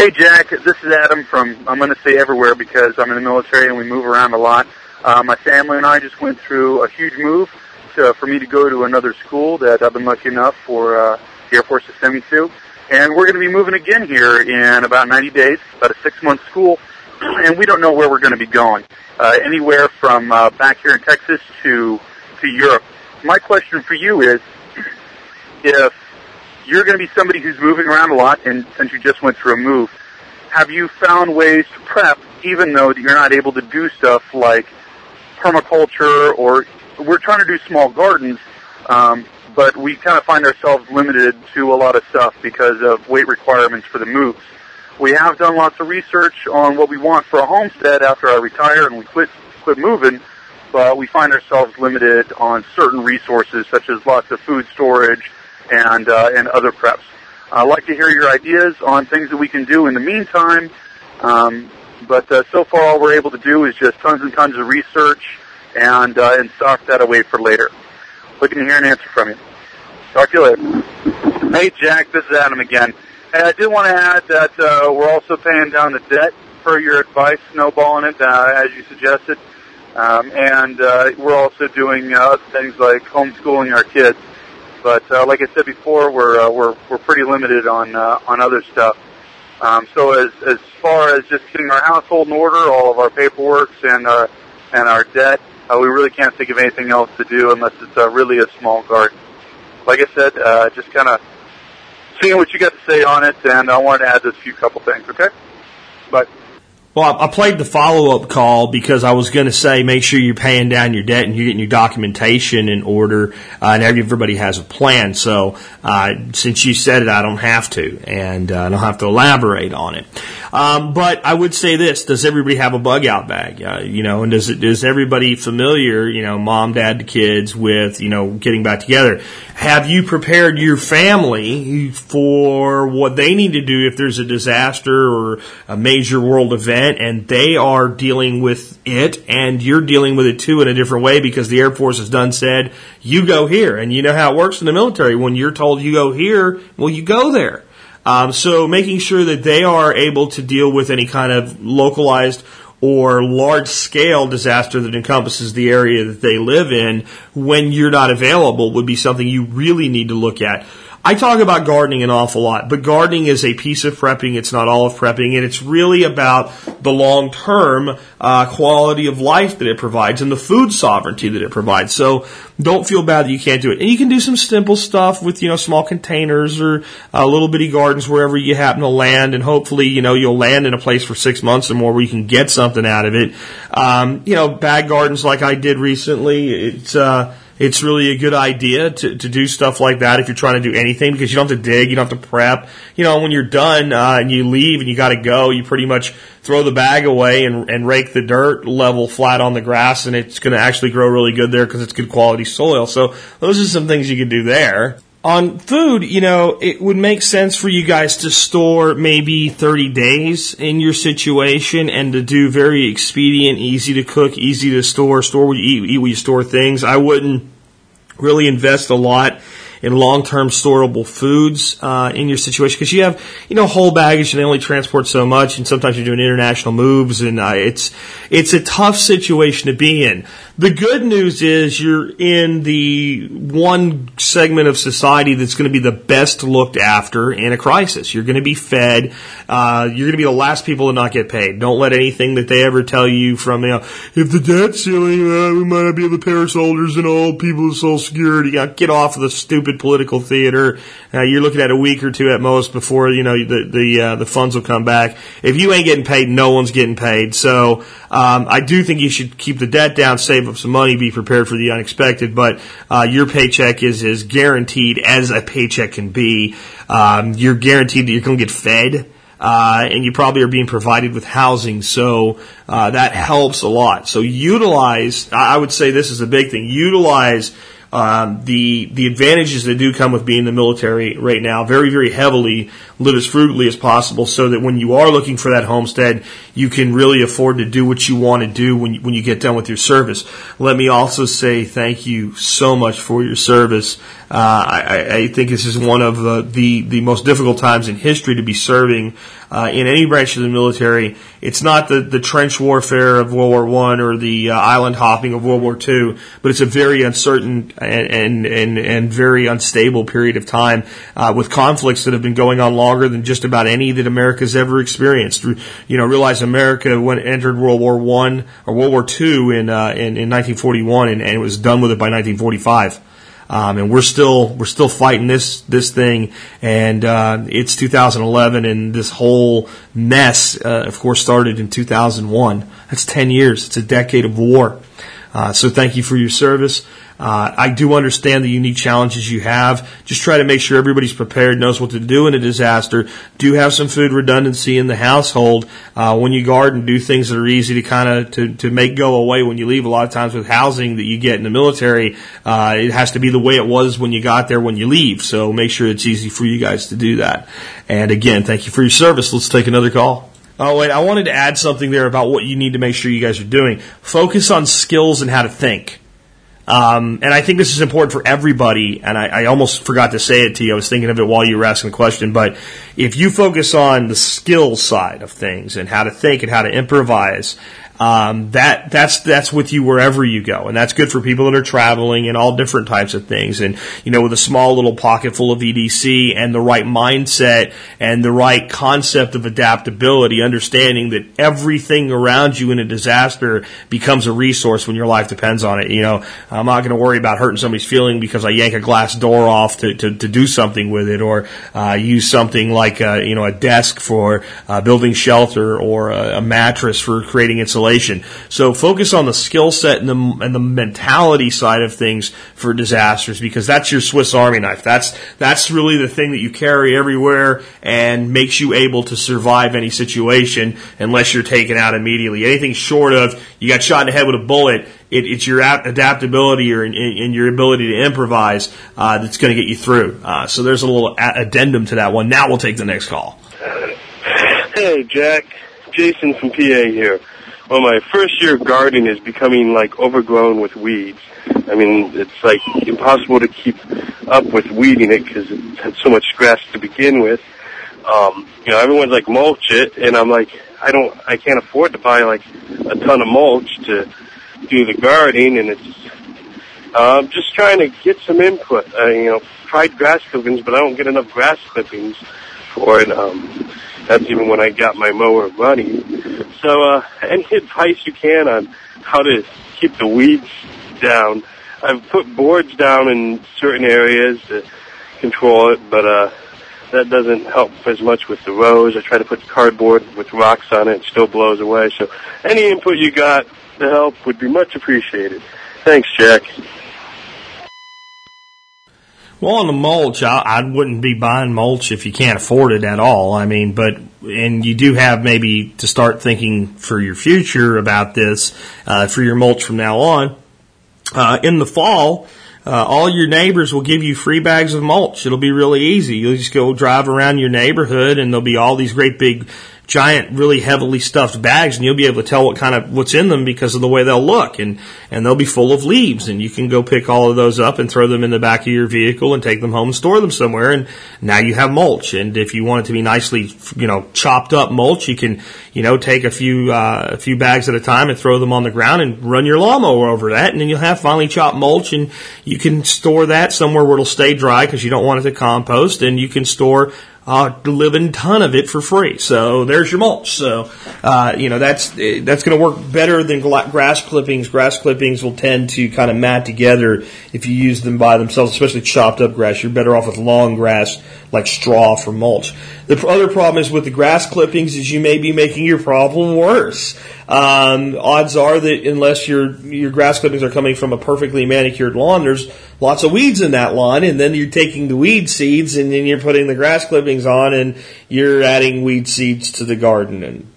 Hey Jack, this is Adam from, I'm going to say everywhere because I'm in the military and we move around a lot. Uh, my family and I just went through a huge move to, for me to go to another school that I've been lucky enough for uh, the Air Force to send me to. And we're going to be moving again here in about 90 days, about a six-month school, [clears throat] and we don't know where we're going to be going. Uh, anywhere from uh, back here in Texas to to Europe. My question for you is, [clears throat] if you're going to be somebody who's moving around a lot, and since you just went through a move, have you found ways to prep even though you're not able to do stuff like permaculture or we're trying to do small gardens, um, but we kind of find ourselves limited to a lot of stuff because of weight requirements for the moves. We have done lots of research on what we want for a homestead after I retire and we quit quit moving, but we find ourselves limited on certain resources such as lots of food storage and uh, and other preps. I'd like to hear your ideas on things that we can do in the meantime. Um, but uh, so far, all we're able to do is just tons and tons of research and uh, and stock that away for later. Looking to hear an answer from you. Talk to you later. Hey, Jack, this is Adam again. And I did want to add that uh, we're also paying down the debt per your advice, snowballing it uh, as you suggested, um, and uh, we're also doing uh, things like homeschooling our kids. But uh, like I said before, we're uh, we're we're pretty limited on uh, on other stuff. Um, so as as far as just getting our household in order, all of our paperwork and our and our debt, uh, we really can't think of anything else to do unless it's uh, really a small garden. Like I said, uh, just kind of seeing what you got to say on it, and I wanted to add this few couple things. Okay, but. Well, I played the follow up call because I was going to say make sure you're paying down your debt and you're getting your documentation in order, uh, and everybody has a plan. So uh, since you said it, I don't have to, and uh, I don't have to elaborate on it. Um, but I would say this: Does everybody have a bug out bag? Uh, you know, and does it is everybody familiar? You know, mom, dad, the kids with you know getting back together. Have you prepared your family for what they need to do if there's a disaster or a major world event and they are dealing with it and you're dealing with it too in a different way because the Air Force has done said, you go here. And you know how it works in the military. When you're told you go here, well, you go there. Um, so making sure that they are able to deal with any kind of localized or large scale disaster that encompasses the area that they live in when you're not available would be something you really need to look at. I talk about gardening an awful lot, but gardening is a piece of prepping. It's not all of prepping, and it's really about the long term uh, quality of life that it provides and the food sovereignty that it provides. So don't feel bad that you can't do it. And you can do some simple stuff with you know small containers or uh, little bitty gardens wherever you happen to land, and hopefully you know you'll land in a place for six months or more where you can get something out of it. Um, you know, bag gardens like I did recently. It's uh, it's really a good idea to, to do stuff like that if you're trying to do anything because you don't have to dig, you don't have to prep. You know, when you're done uh, and you leave and you got to go, you pretty much throw the bag away and, and rake the dirt level flat on the grass, and it's going to actually grow really good there because it's good quality soil. So those are some things you can do there. On food, you know, it would make sense for you guys to store maybe 30 days in your situation and to do very expedient, easy to cook, easy to store, store where you eat, eat where you store things. I wouldn't really invest a lot in long-term storable foods uh, in your situation because you have you know whole baggage and they only transport so much and sometimes you're doing international moves and uh, it's it's a tough situation to be in the good news is you're in the one segment of society that's going to be the best looked after in a crisis. You're going to be fed. Uh, you're going to be the last people to not get paid. Don't let anything that they ever tell you from, you know, if the debt ceiling, uh, we might not be able to pay our soldiers and all people with Social Security. Get off of the stupid political theater. Uh, you're looking at a week or two at most before, you know, the, the, uh, the funds will come back. If you ain't getting paid, no one's getting paid. So, um, I do think you should keep the debt down, save up some money, be prepared for the unexpected. But uh, your paycheck is as guaranteed as a paycheck can be. Um, you're guaranteed that you're going to get fed. Uh, and you probably are being provided with housing, so uh, that helps a lot. So utilize. I would say this is a big thing. Utilize um, the the advantages that do come with being in the military right now very very heavily live as frugally as possible so that when you are looking for that homestead you can really afford to do what you want to do when you, when you get done with your service. Let me also say thank you so much for your service. Uh, I, I think this is one of uh, the the most difficult times in history to be serving uh, in any branch of the military. It's not the, the trench warfare of World War One or the uh, island hopping of World War Two, but it's a very uncertain and and and, and very unstable period of time uh, with conflicts that have been going on longer than just about any that America's ever experienced. You know, realize America when entered World War One or World War Two in, uh, in in 1941, and, and it was done with it by 1945. Um, and we're still we're still fighting this this thing, and uh, it's 2011, and this whole mess, uh, of course, started in 2001. That's 10 years. It's a decade of war. Uh, so thank you for your service. Uh, I do understand the unique challenges you have. Just try to make sure everybody's prepared, knows what to do in a disaster. Do have some food redundancy in the household uh, when you garden. Do things that are easy to kind of to, to make go away when you leave. A lot of times with housing that you get in the military, uh, it has to be the way it was when you got there when you leave. So make sure it's easy for you guys to do that. And again, thank you for your service. Let's take another call. Oh wait, I wanted to add something there about what you need to make sure you guys are doing. Focus on skills and how to think. Um, and I think this is important for everybody. And I, I, almost forgot to say it to you. I was thinking of it while you were asking the question. But if you focus on the skill side of things and how to think and how to improvise, um, that that's that's with you wherever you go, and that's good for people that are traveling and all different types of things. And you know, with a small little pocket full of EDC and the right mindset and the right concept of adaptability, understanding that everything around you in a disaster becomes a resource when your life depends on it. You know, I'm not going to worry about hurting somebody's feeling because I yank a glass door off to to, to do something with it, or uh, use something like a, you know a desk for uh, building shelter or a, a mattress for creating insulation so focus on the skill set and the, and the mentality side of things for disasters because that's your Swiss Army knife. That's, that's really the thing that you carry everywhere and makes you able to survive any situation unless you're taken out immediately. Anything short of you got shot in the head with a bullet, it, it's your adaptability or in, in your ability to improvise uh, that's going to get you through. Uh, so there's a little addendum to that one. Now we'll take the next call. Hey, Jack. Jason from PA here. Well, my first year of gardening is becoming like overgrown with weeds. I mean, it's like impossible to keep up with weeding it because it had so much grass to begin with. Um, you know, everyone's like mulch it, and I'm like, I don't, I can't afford to buy like a ton of mulch to do the gardening, and it's, uh, just trying to get some input. Uh, you know, tried grass clippings, but I don't get enough grass clippings for it. Um, that's even when I got my mower running. So, uh, any [laughs] advice you can on how to keep the weeds down? I've put boards down in certain areas to control it, but, uh, that doesn't help as much with the rows. I try to put cardboard with rocks on it. It still blows away. So any input you got to help would be much appreciated. Thanks, Jack. Well, on the mulch, I, I wouldn't be buying mulch if you can't afford it at all. I mean, but and you do have maybe to start thinking for your future about this uh, for your mulch from now on. Uh, in the fall, uh, all your neighbors will give you free bags of mulch. It'll be really easy. You'll just go drive around your neighborhood and there'll be all these great big giant, really heavily stuffed bags, and you'll be able to tell what kind of what's in them because of the way they'll look, and and they'll be full of leaves, and you can go pick all of those up and throw them in the back of your vehicle and take them home and store them somewhere, and now you have mulch. And if you want it to be nicely, you know, chopped up mulch, you can, you know, take a few uh, a few bags at a time and throw them on the ground and run your lawnmower over that, and then you'll have finely chopped mulch, and you can store that somewhere where it'll stay dry because you don't want it to compost, and you can store a living ton of it for free. So there's your mulch. So uh, you know that's that's going to work better than grass clippings. Grass clippings will tend to kind of mat together if you use them by themselves, especially chopped up grass. You're better off with long grass like straw for mulch. The other problem is with the grass clippings is you may be making your problem worse. Um, odds are that unless your your grass clippings are coming from a perfectly manicured lawn, there's lots of weeds in that lawn, and then you're taking the weed seeds and then you're putting the grass clippings on, and you're adding weed seeds to the garden, and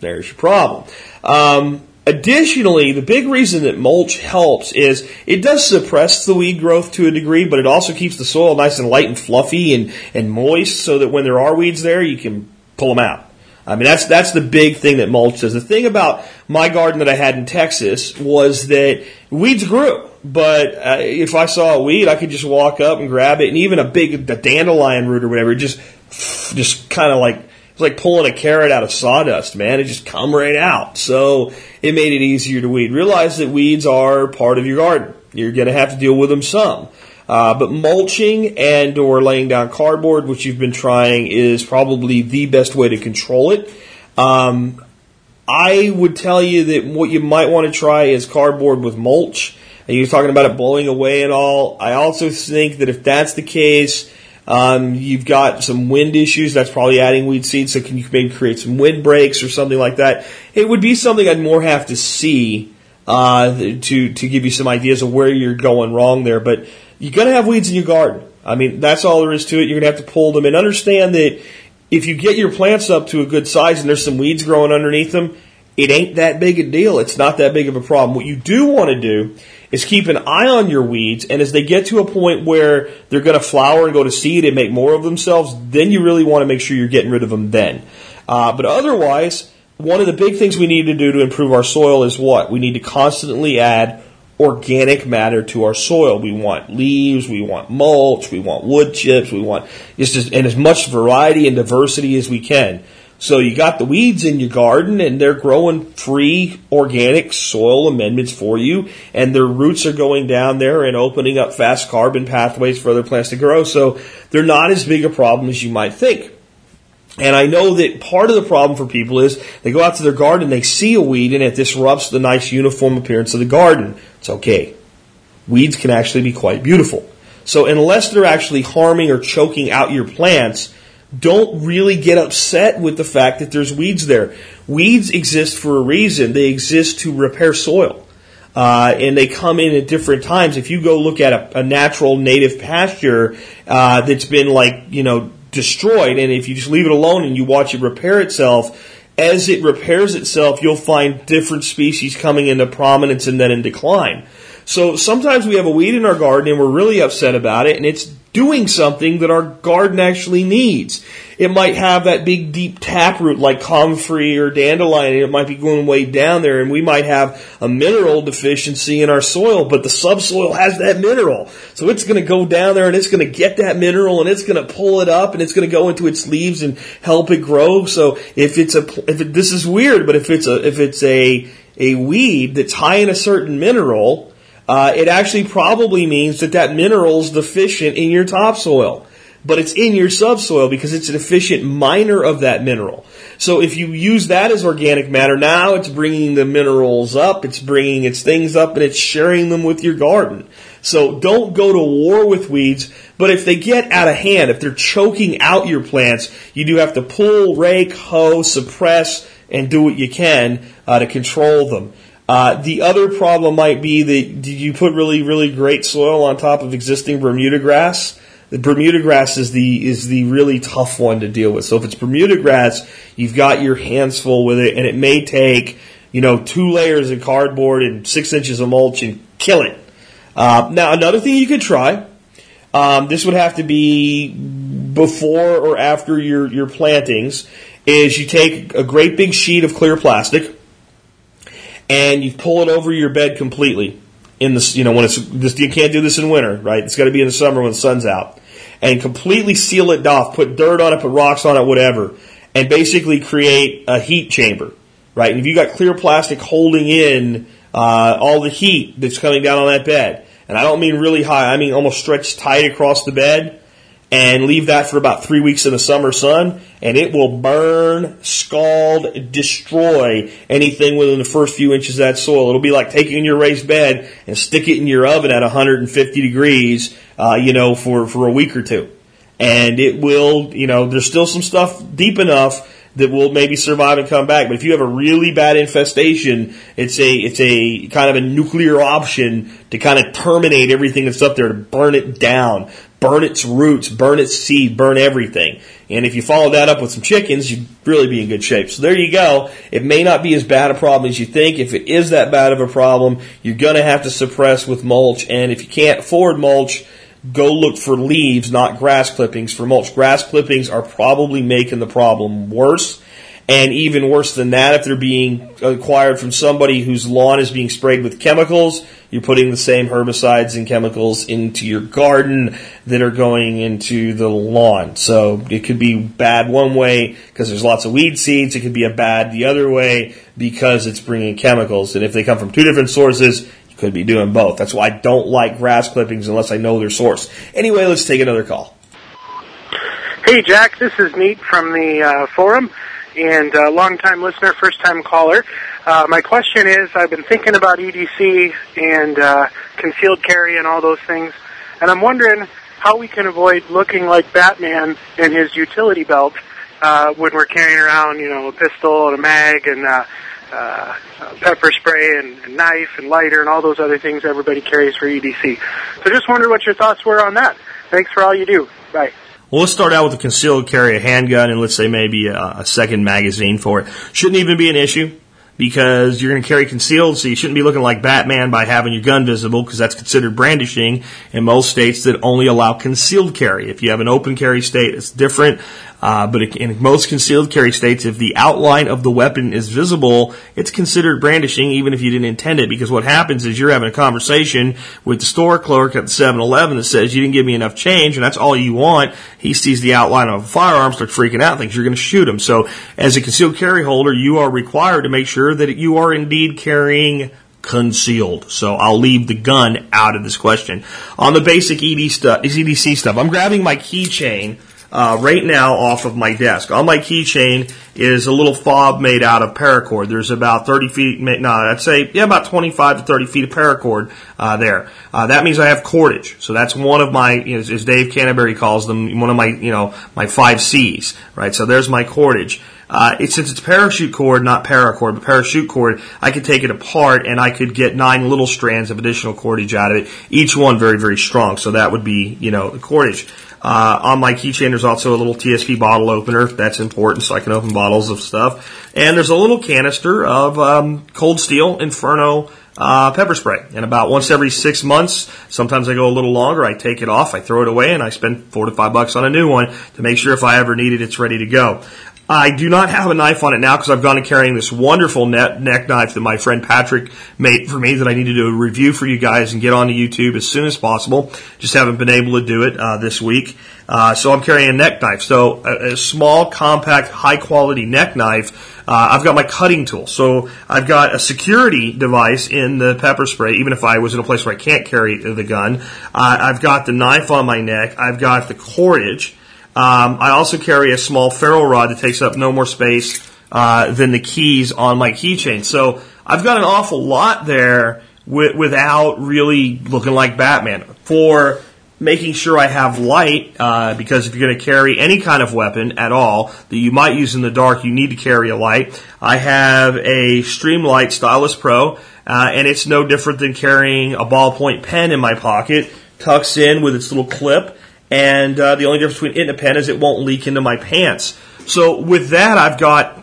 there's your problem. Um, Additionally, the big reason that mulch helps is it does suppress the weed growth to a degree, but it also keeps the soil nice and light and fluffy and, and moist so that when there are weeds there, you can pull them out. I mean, that's, that's the big thing that mulch does. The thing about my garden that I had in Texas was that weeds grew, but uh, if I saw a weed, I could just walk up and grab it, and even a big a dandelion root or whatever, just, just kind of like it's like pulling a carrot out of sawdust, man. It just come right out. So it made it easier to weed. Realize that weeds are part of your garden. You're going to have to deal with them some. Uh, but mulching and or laying down cardboard, which you've been trying, is probably the best way to control it. Um, I would tell you that what you might want to try is cardboard with mulch. And you're talking about it blowing away and all. I also think that if that's the case, um, you've got some wind issues. That's probably adding weed seed. So can you maybe create some wind breaks or something like that? It would be something I'd more have to see uh, to to give you some ideas of where you're going wrong there. But you're gonna have weeds in your garden. I mean, that's all there is to it. You're gonna have to pull them and understand that if you get your plants up to a good size and there's some weeds growing underneath them, it ain't that big a deal. It's not that big of a problem. What you do want to do is keep an eye on your weeds, and as they get to a point where they're going to flower and go to seed and make more of themselves, then you really want to make sure you're getting rid of them then. Uh, but otherwise, one of the big things we need to do to improve our soil is what? We need to constantly add organic matter to our soil. We want leaves, we want mulch, we want wood chips, we want just as, and as much variety and diversity as we can. So you got the weeds in your garden and they're growing free organic soil amendments for you and their roots are going down there and opening up fast carbon pathways for other plants to grow. So they're not as big a problem as you might think. And I know that part of the problem for people is they go out to their garden they see a weed and it disrupts the nice uniform appearance of the garden. It's okay. Weeds can actually be quite beautiful. So unless they're actually harming or choking out your plants, don't really get upset with the fact that there's weeds there. Weeds exist for a reason. They exist to repair soil. Uh, and they come in at different times. If you go look at a, a natural native pasture uh, that's been like you know destroyed, and if you just leave it alone and you watch it repair itself, as it repairs itself, you'll find different species coming into prominence and then in decline. So sometimes we have a weed in our garden and we're really upset about it, and it's doing something that our garden actually needs. It might have that big deep taproot like comfrey or dandelion, and it might be going way down there, and we might have a mineral deficiency in our soil, but the subsoil has that mineral. So it's going to go down there and it's going to get that mineral and it's going to pull it up and it's going to go into its leaves and help it grow. So if it's a, if it, this is weird, but if it's a, if it's a, a weed that's high in a certain mineral, uh, it actually probably means that that mineral is deficient in your topsoil. But it's in your subsoil because it's a deficient miner of that mineral. So if you use that as organic matter, now it's bringing the minerals up, it's bringing its things up, and it's sharing them with your garden. So don't go to war with weeds, but if they get out of hand, if they're choking out your plants, you do have to pull, rake, hoe, suppress, and do what you can uh, to control them. Uh, the other problem might be that did you put really, really great soil on top of existing Bermuda grass? The Bermuda grass is the is the really tough one to deal with. So if it's Bermuda grass, you've got your hands full with it, and it may take you know two layers of cardboard and six inches of mulch and kill it. Uh, now, another thing you could try. Um, this would have to be before or after your your plantings. Is you take a great big sheet of clear plastic and you pull it over your bed completely. In the you know when it's this you can't do this in winter, right? It's got to be in the summer when the sun's out, and completely seal it off. Put dirt on it, put rocks on it, whatever, and basically create a heat chamber, right? And if you got clear plastic holding in uh, all the heat that's coming down on that bed, and I don't mean really high, I mean almost stretched tight across the bed, and leave that for about three weeks in the summer sun, and it will burn, scald, destroy anything within the first few inches of that soil. It'll be like taking your raised bed and stick it in your oven at 150 degrees, uh, you know, for, for a week or two. And it will, you know, there's still some stuff deep enough that will maybe survive and come back. But if you have a really bad infestation, it's a it's a kind of a nuclear option to kind of terminate everything that's up there to burn it down, burn its roots, burn its seed, burn everything. And if you follow that up with some chickens, you'd really be in good shape. So there you go. It may not be as bad a problem as you think. If it is that bad of a problem, you're going to have to suppress with mulch. And if you can't afford mulch, go look for leaves, not grass clippings for mulch. Grass clippings are probably making the problem worse. And even worse than that, if they're being acquired from somebody whose lawn is being sprayed with chemicals, you're putting the same herbicides and chemicals into your garden that are going into the lawn. So it could be bad one way because there's lots of weed seeds. It could be a bad the other way because it's bringing chemicals. And if they come from two different sources, you could be doing both. That's why I don't like grass clippings unless I know their source. Anyway, let's take another call. Hey, Jack, this is Neat from the uh, forum and uh, long-time listener, first-time caller. Uh, my question is, I've been thinking about EDC and uh, concealed carry and all those things, and I'm wondering how we can avoid looking like Batman in his utility belt uh, when we're carrying around, you know, a pistol and a mag and uh, uh, pepper spray and, and knife and lighter and all those other things everybody carries for EDC. So just wonder what your thoughts were on that. Thanks for all you do. Bye. Well, let's start out with a concealed carry, a handgun, and let's say maybe a, a second magazine for it. Shouldn't even be an issue because you're going to carry concealed, so you shouldn't be looking like Batman by having your gun visible because that's considered brandishing in most states that only allow concealed carry. If you have an open carry state, it's different. Uh, but in most concealed carry states, if the outline of the weapon is visible, it's considered brandishing even if you didn't intend it. Because what happens is you're having a conversation with the store clerk at the 7-Eleven that says you didn't give me enough change, and that's all you want. He sees the outline of a firearm, starts freaking out, thinks you're going to shoot him. So, as a concealed carry holder, you are required to make sure that you are indeed carrying concealed. So I'll leave the gun out of this question. On the basic ED EDC stuff, I'm grabbing my keychain uh, right now off of my desk. On my keychain is a little fob made out of paracord. There's about 30 feet, no, I'd say, yeah, about 25 to 30 feet of paracord uh, there. Uh, that means I have cordage. So that's one of my, you know, as Dave Canterbury calls them, one of my, you know, my five C's, right? So there's my cordage. Uh, it, since it's parachute cord, not paracord, but parachute cord, I could take it apart and I could get nine little strands of additional cordage out of it. Each one very, very strong. So that would be, you know, the cordage. Uh, on my keychain, there's also a little TSP bottle opener. That's important, so I can open bottles of stuff. And there's a little canister of um, Cold Steel Inferno uh, pepper spray. And about once every six months, sometimes I go a little longer. I take it off, I throw it away, and I spend four to five bucks on a new one to make sure if I ever need it, it's ready to go. I do not have a knife on it now because I've gone to carrying this wonderful net, neck knife that my friend Patrick made for me that I need to do a review for you guys and get onto YouTube as soon as possible. Just haven't been able to do it uh, this week. Uh, so I'm carrying a neck knife. So a, a small, compact, high quality neck knife. Uh, I've got my cutting tool. So I've got a security device in the pepper spray, even if I was in a place where I can't carry the gun. Uh, I've got the knife on my neck. I've got the cordage. Um, I also carry a small ferro rod that takes up no more space uh, than the keys on my keychain. So I've got an awful lot there without really looking like Batman. For making sure I have light, uh, because if you're going to carry any kind of weapon at all that you might use in the dark, you need to carry a light. I have a Streamlight Stylus Pro, uh, and it's no different than carrying a ballpoint pen in my pocket, tucks in with its little clip and uh, the only difference between it and a pen is it won't leak into my pants. So with that, I've got,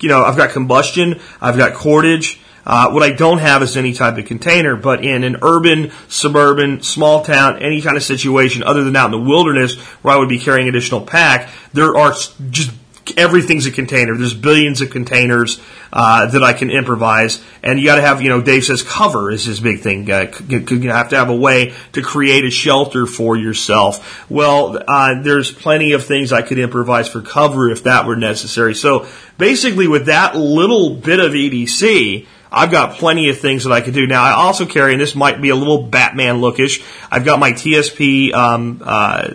you know, I've got combustion, I've got cordage, uh, what I don't have is any type of container, but in an urban, suburban, small town, any kind of situation other than out in the wilderness where I would be carrying additional pack, there are just everything's a container. There's billions of containers uh, that I can improvise, and you got to have, you know, Dave says cover is his big thing. Uh, you have to have a way to create a shelter for yourself. Well, uh, there's plenty of things I could improvise for cover if that were necessary. So basically, with that little bit of EDC. I've got plenty of things that I could do. Now, I also carry, and this might be a little Batman lookish, I've got my TSP um, uh,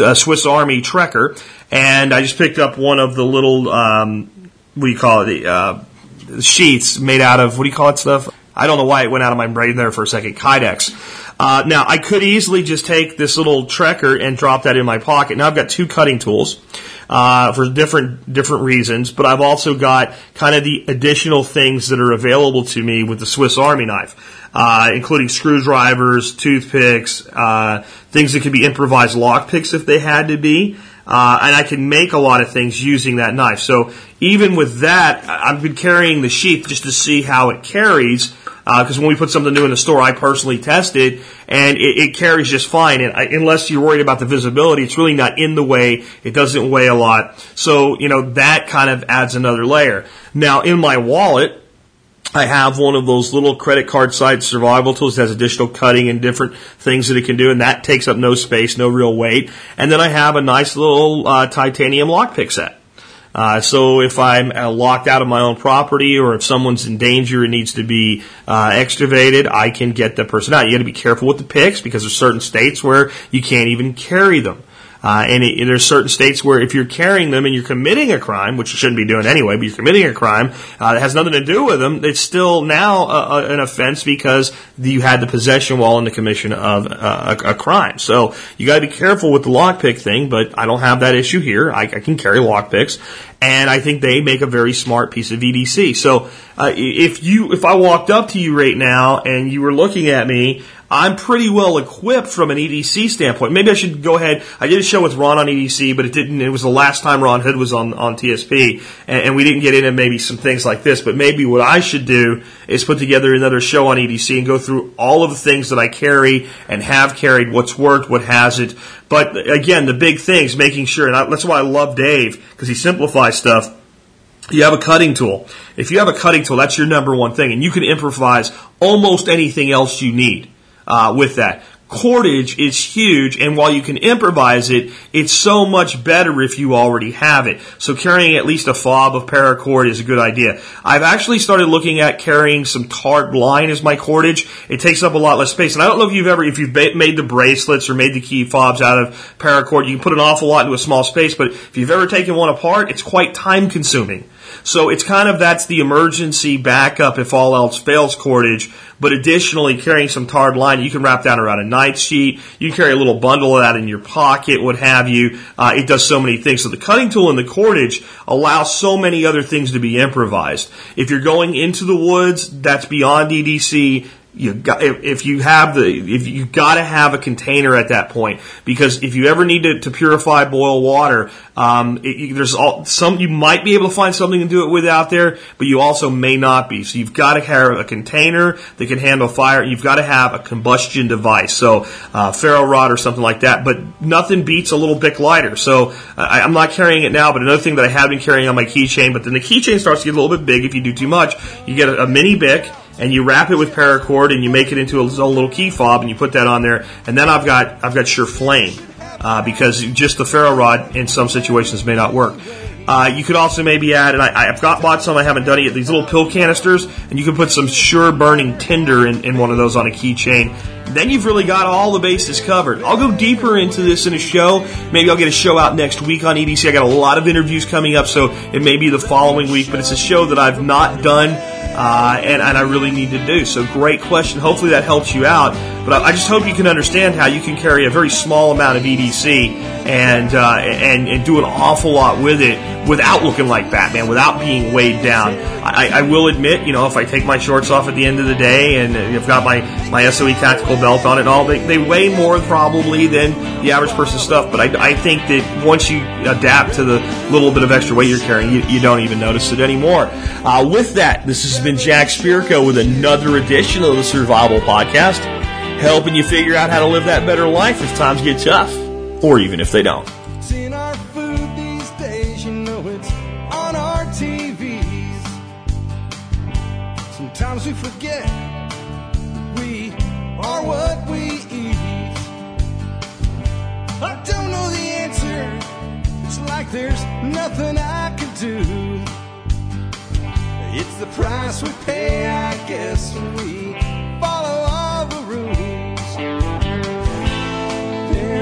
uh, Swiss Army Trekker, and I just picked up one of the little um, what do you call it? The uh, sheets made out of what do you call it stuff? I don't know why it went out of my brain there for a second. Kydex. Uh, now I could easily just take this little Trekker and drop that in my pocket. Now I've got two cutting tools uh, for different different reasons, but I've also got kind of the additional things that are available to me with the Swiss Army knife, uh, including screwdrivers, toothpicks, uh, things that could be improvised lock picks if they had to be. Uh, and I can make a lot of things using that knife. So even with that, I've been carrying the sheath just to see how it carries. Because when we put something new in the store, I personally test it, and it, it carries just fine. And I, unless you're worried about the visibility, it's really not in the way. It doesn't weigh a lot. So you know that kind of adds another layer. Now in my wallet, I have one of those little credit card sized survival tools that has additional cutting and different things that it can do, and that takes up no space, no real weight. And then I have a nice little uh, titanium lockpick set. Uh, so if I'm uh, locked out of my own property or if someone's in danger and needs to be uh, excavated, I can get the person out. You got to be careful with the picks because there's certain states where you can't even carry them. Uh, and it, there's certain states where if you're carrying them and you're committing a crime, which you shouldn't be doing anyway, but you're committing a crime uh, that has nothing to do with them, it's still now a, a, an offense because you had the possession while in the commission of uh, a, a crime. So you got to be careful with the lockpick thing, but I don't have that issue here. I, I can carry lockpicks. And I think they make a very smart piece of EDC. So uh, if you, if I walked up to you right now and you were looking at me, I'm pretty well equipped from an EDC standpoint. Maybe I should go ahead. I did a show with Ron on EDC, but it didn't. It was the last time Ron Hood was on on TSP, and, and we didn't get into maybe some things like this. But maybe what I should do is put together another show on EDC and go through all of the things that I carry and have carried, what's worked, what hasn't. But again, the big things, making sure, and I, that's why I love Dave because he simplifies stuff. You have a cutting tool. If you have a cutting tool, that's your number one thing, and you can improvise almost anything else you need uh, with that. Cordage is huge, and while you can improvise it, it's so much better if you already have it. So carrying at least a fob of paracord is a good idea. I've actually started looking at carrying some tarp line as my cordage. It takes up a lot less space, and I don't know if you've ever, if you've made the bracelets or made the key fobs out of paracord, you can put an awful lot into a small space, but if you've ever taken one apart, it's quite time consuming. So it's kind of that's the emergency backup if all else fails cordage. But additionally, carrying some tarred line, you can wrap down around a night sheet. You can carry a little bundle of that in your pocket, what have you. Uh, it does so many things. So the cutting tool and the cordage allow so many other things to be improvised. If you're going into the woods, that's beyond EDC you got if, you have the if you got to have a container at that point because if you ever need to, to purify boil water um, it, there's all, some you might be able to find something to do it with out there but you also may not be. So you've got to have a container that can handle fire. You've got to have a combustion device. So uh, ferro rod or something like that but nothing beats a little bic lighter. So I, I'm not carrying it now but another thing that I have been carrying on my keychain but then the keychain starts to get a little bit big if you do too much. You get a, a mini bic and you wrap it with paracord and you make it into a little key fob and you put that on there. And then I've got I've got Sure Flame uh, because just the ferro rod in some situations may not work. Uh, you could also maybe add, and I, I've got bought some, I haven't done it yet, these little pill canisters, and you can put some sure burning tinder in, in one of those on a keychain. Then you've really got all the bases covered. I'll go deeper into this in a show. Maybe I'll get a show out next week on EDC. I got a lot of interviews coming up, so it may be the following week, but it's a show that I've not done uh, and, and I really need to do. So great question. Hopefully that helps you out. But I, just hope you can understand how you can carry a very small amount of EDC and, uh, and and do an awful lot with it without looking like Batman, without being weighed down. I, I will admit, you know, if I take my shorts off at the end of the day and I've got my, my SOE tactical belt on it and all, they, they weigh more probably than the average person's stuff. But I, I think that once you adapt to the little bit of extra weight you're carrying, you, you don't even notice it anymore. Uh, with that, this has been Jack Spirko with another edition of the Survival Podcast, helping you figure out how to live that better life if times get tough, or even if they don't. It's our food these days, you know it's on our TVs. Sometimes we forget we are what we eat. I don't know the answer. It's like there's nothing I can do. It's the price we pay, I guess, when we follow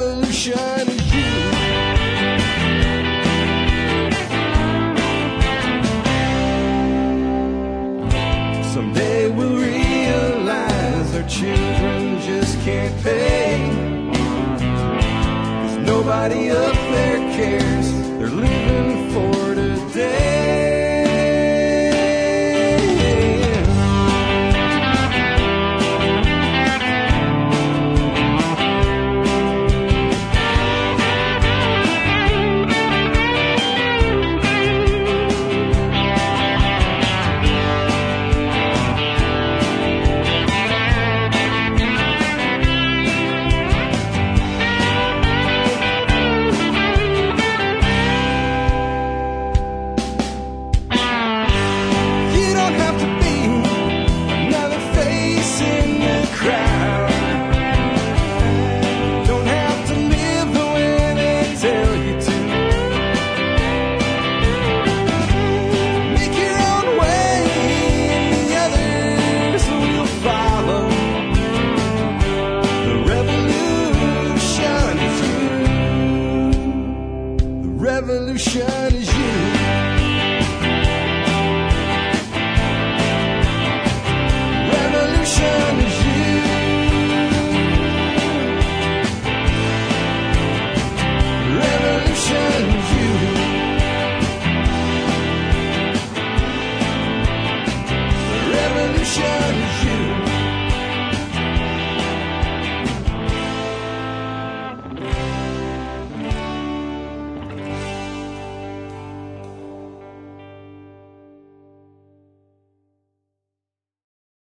Revolution is you. Someday we'll realize our children just can't pay. Cause nobody up there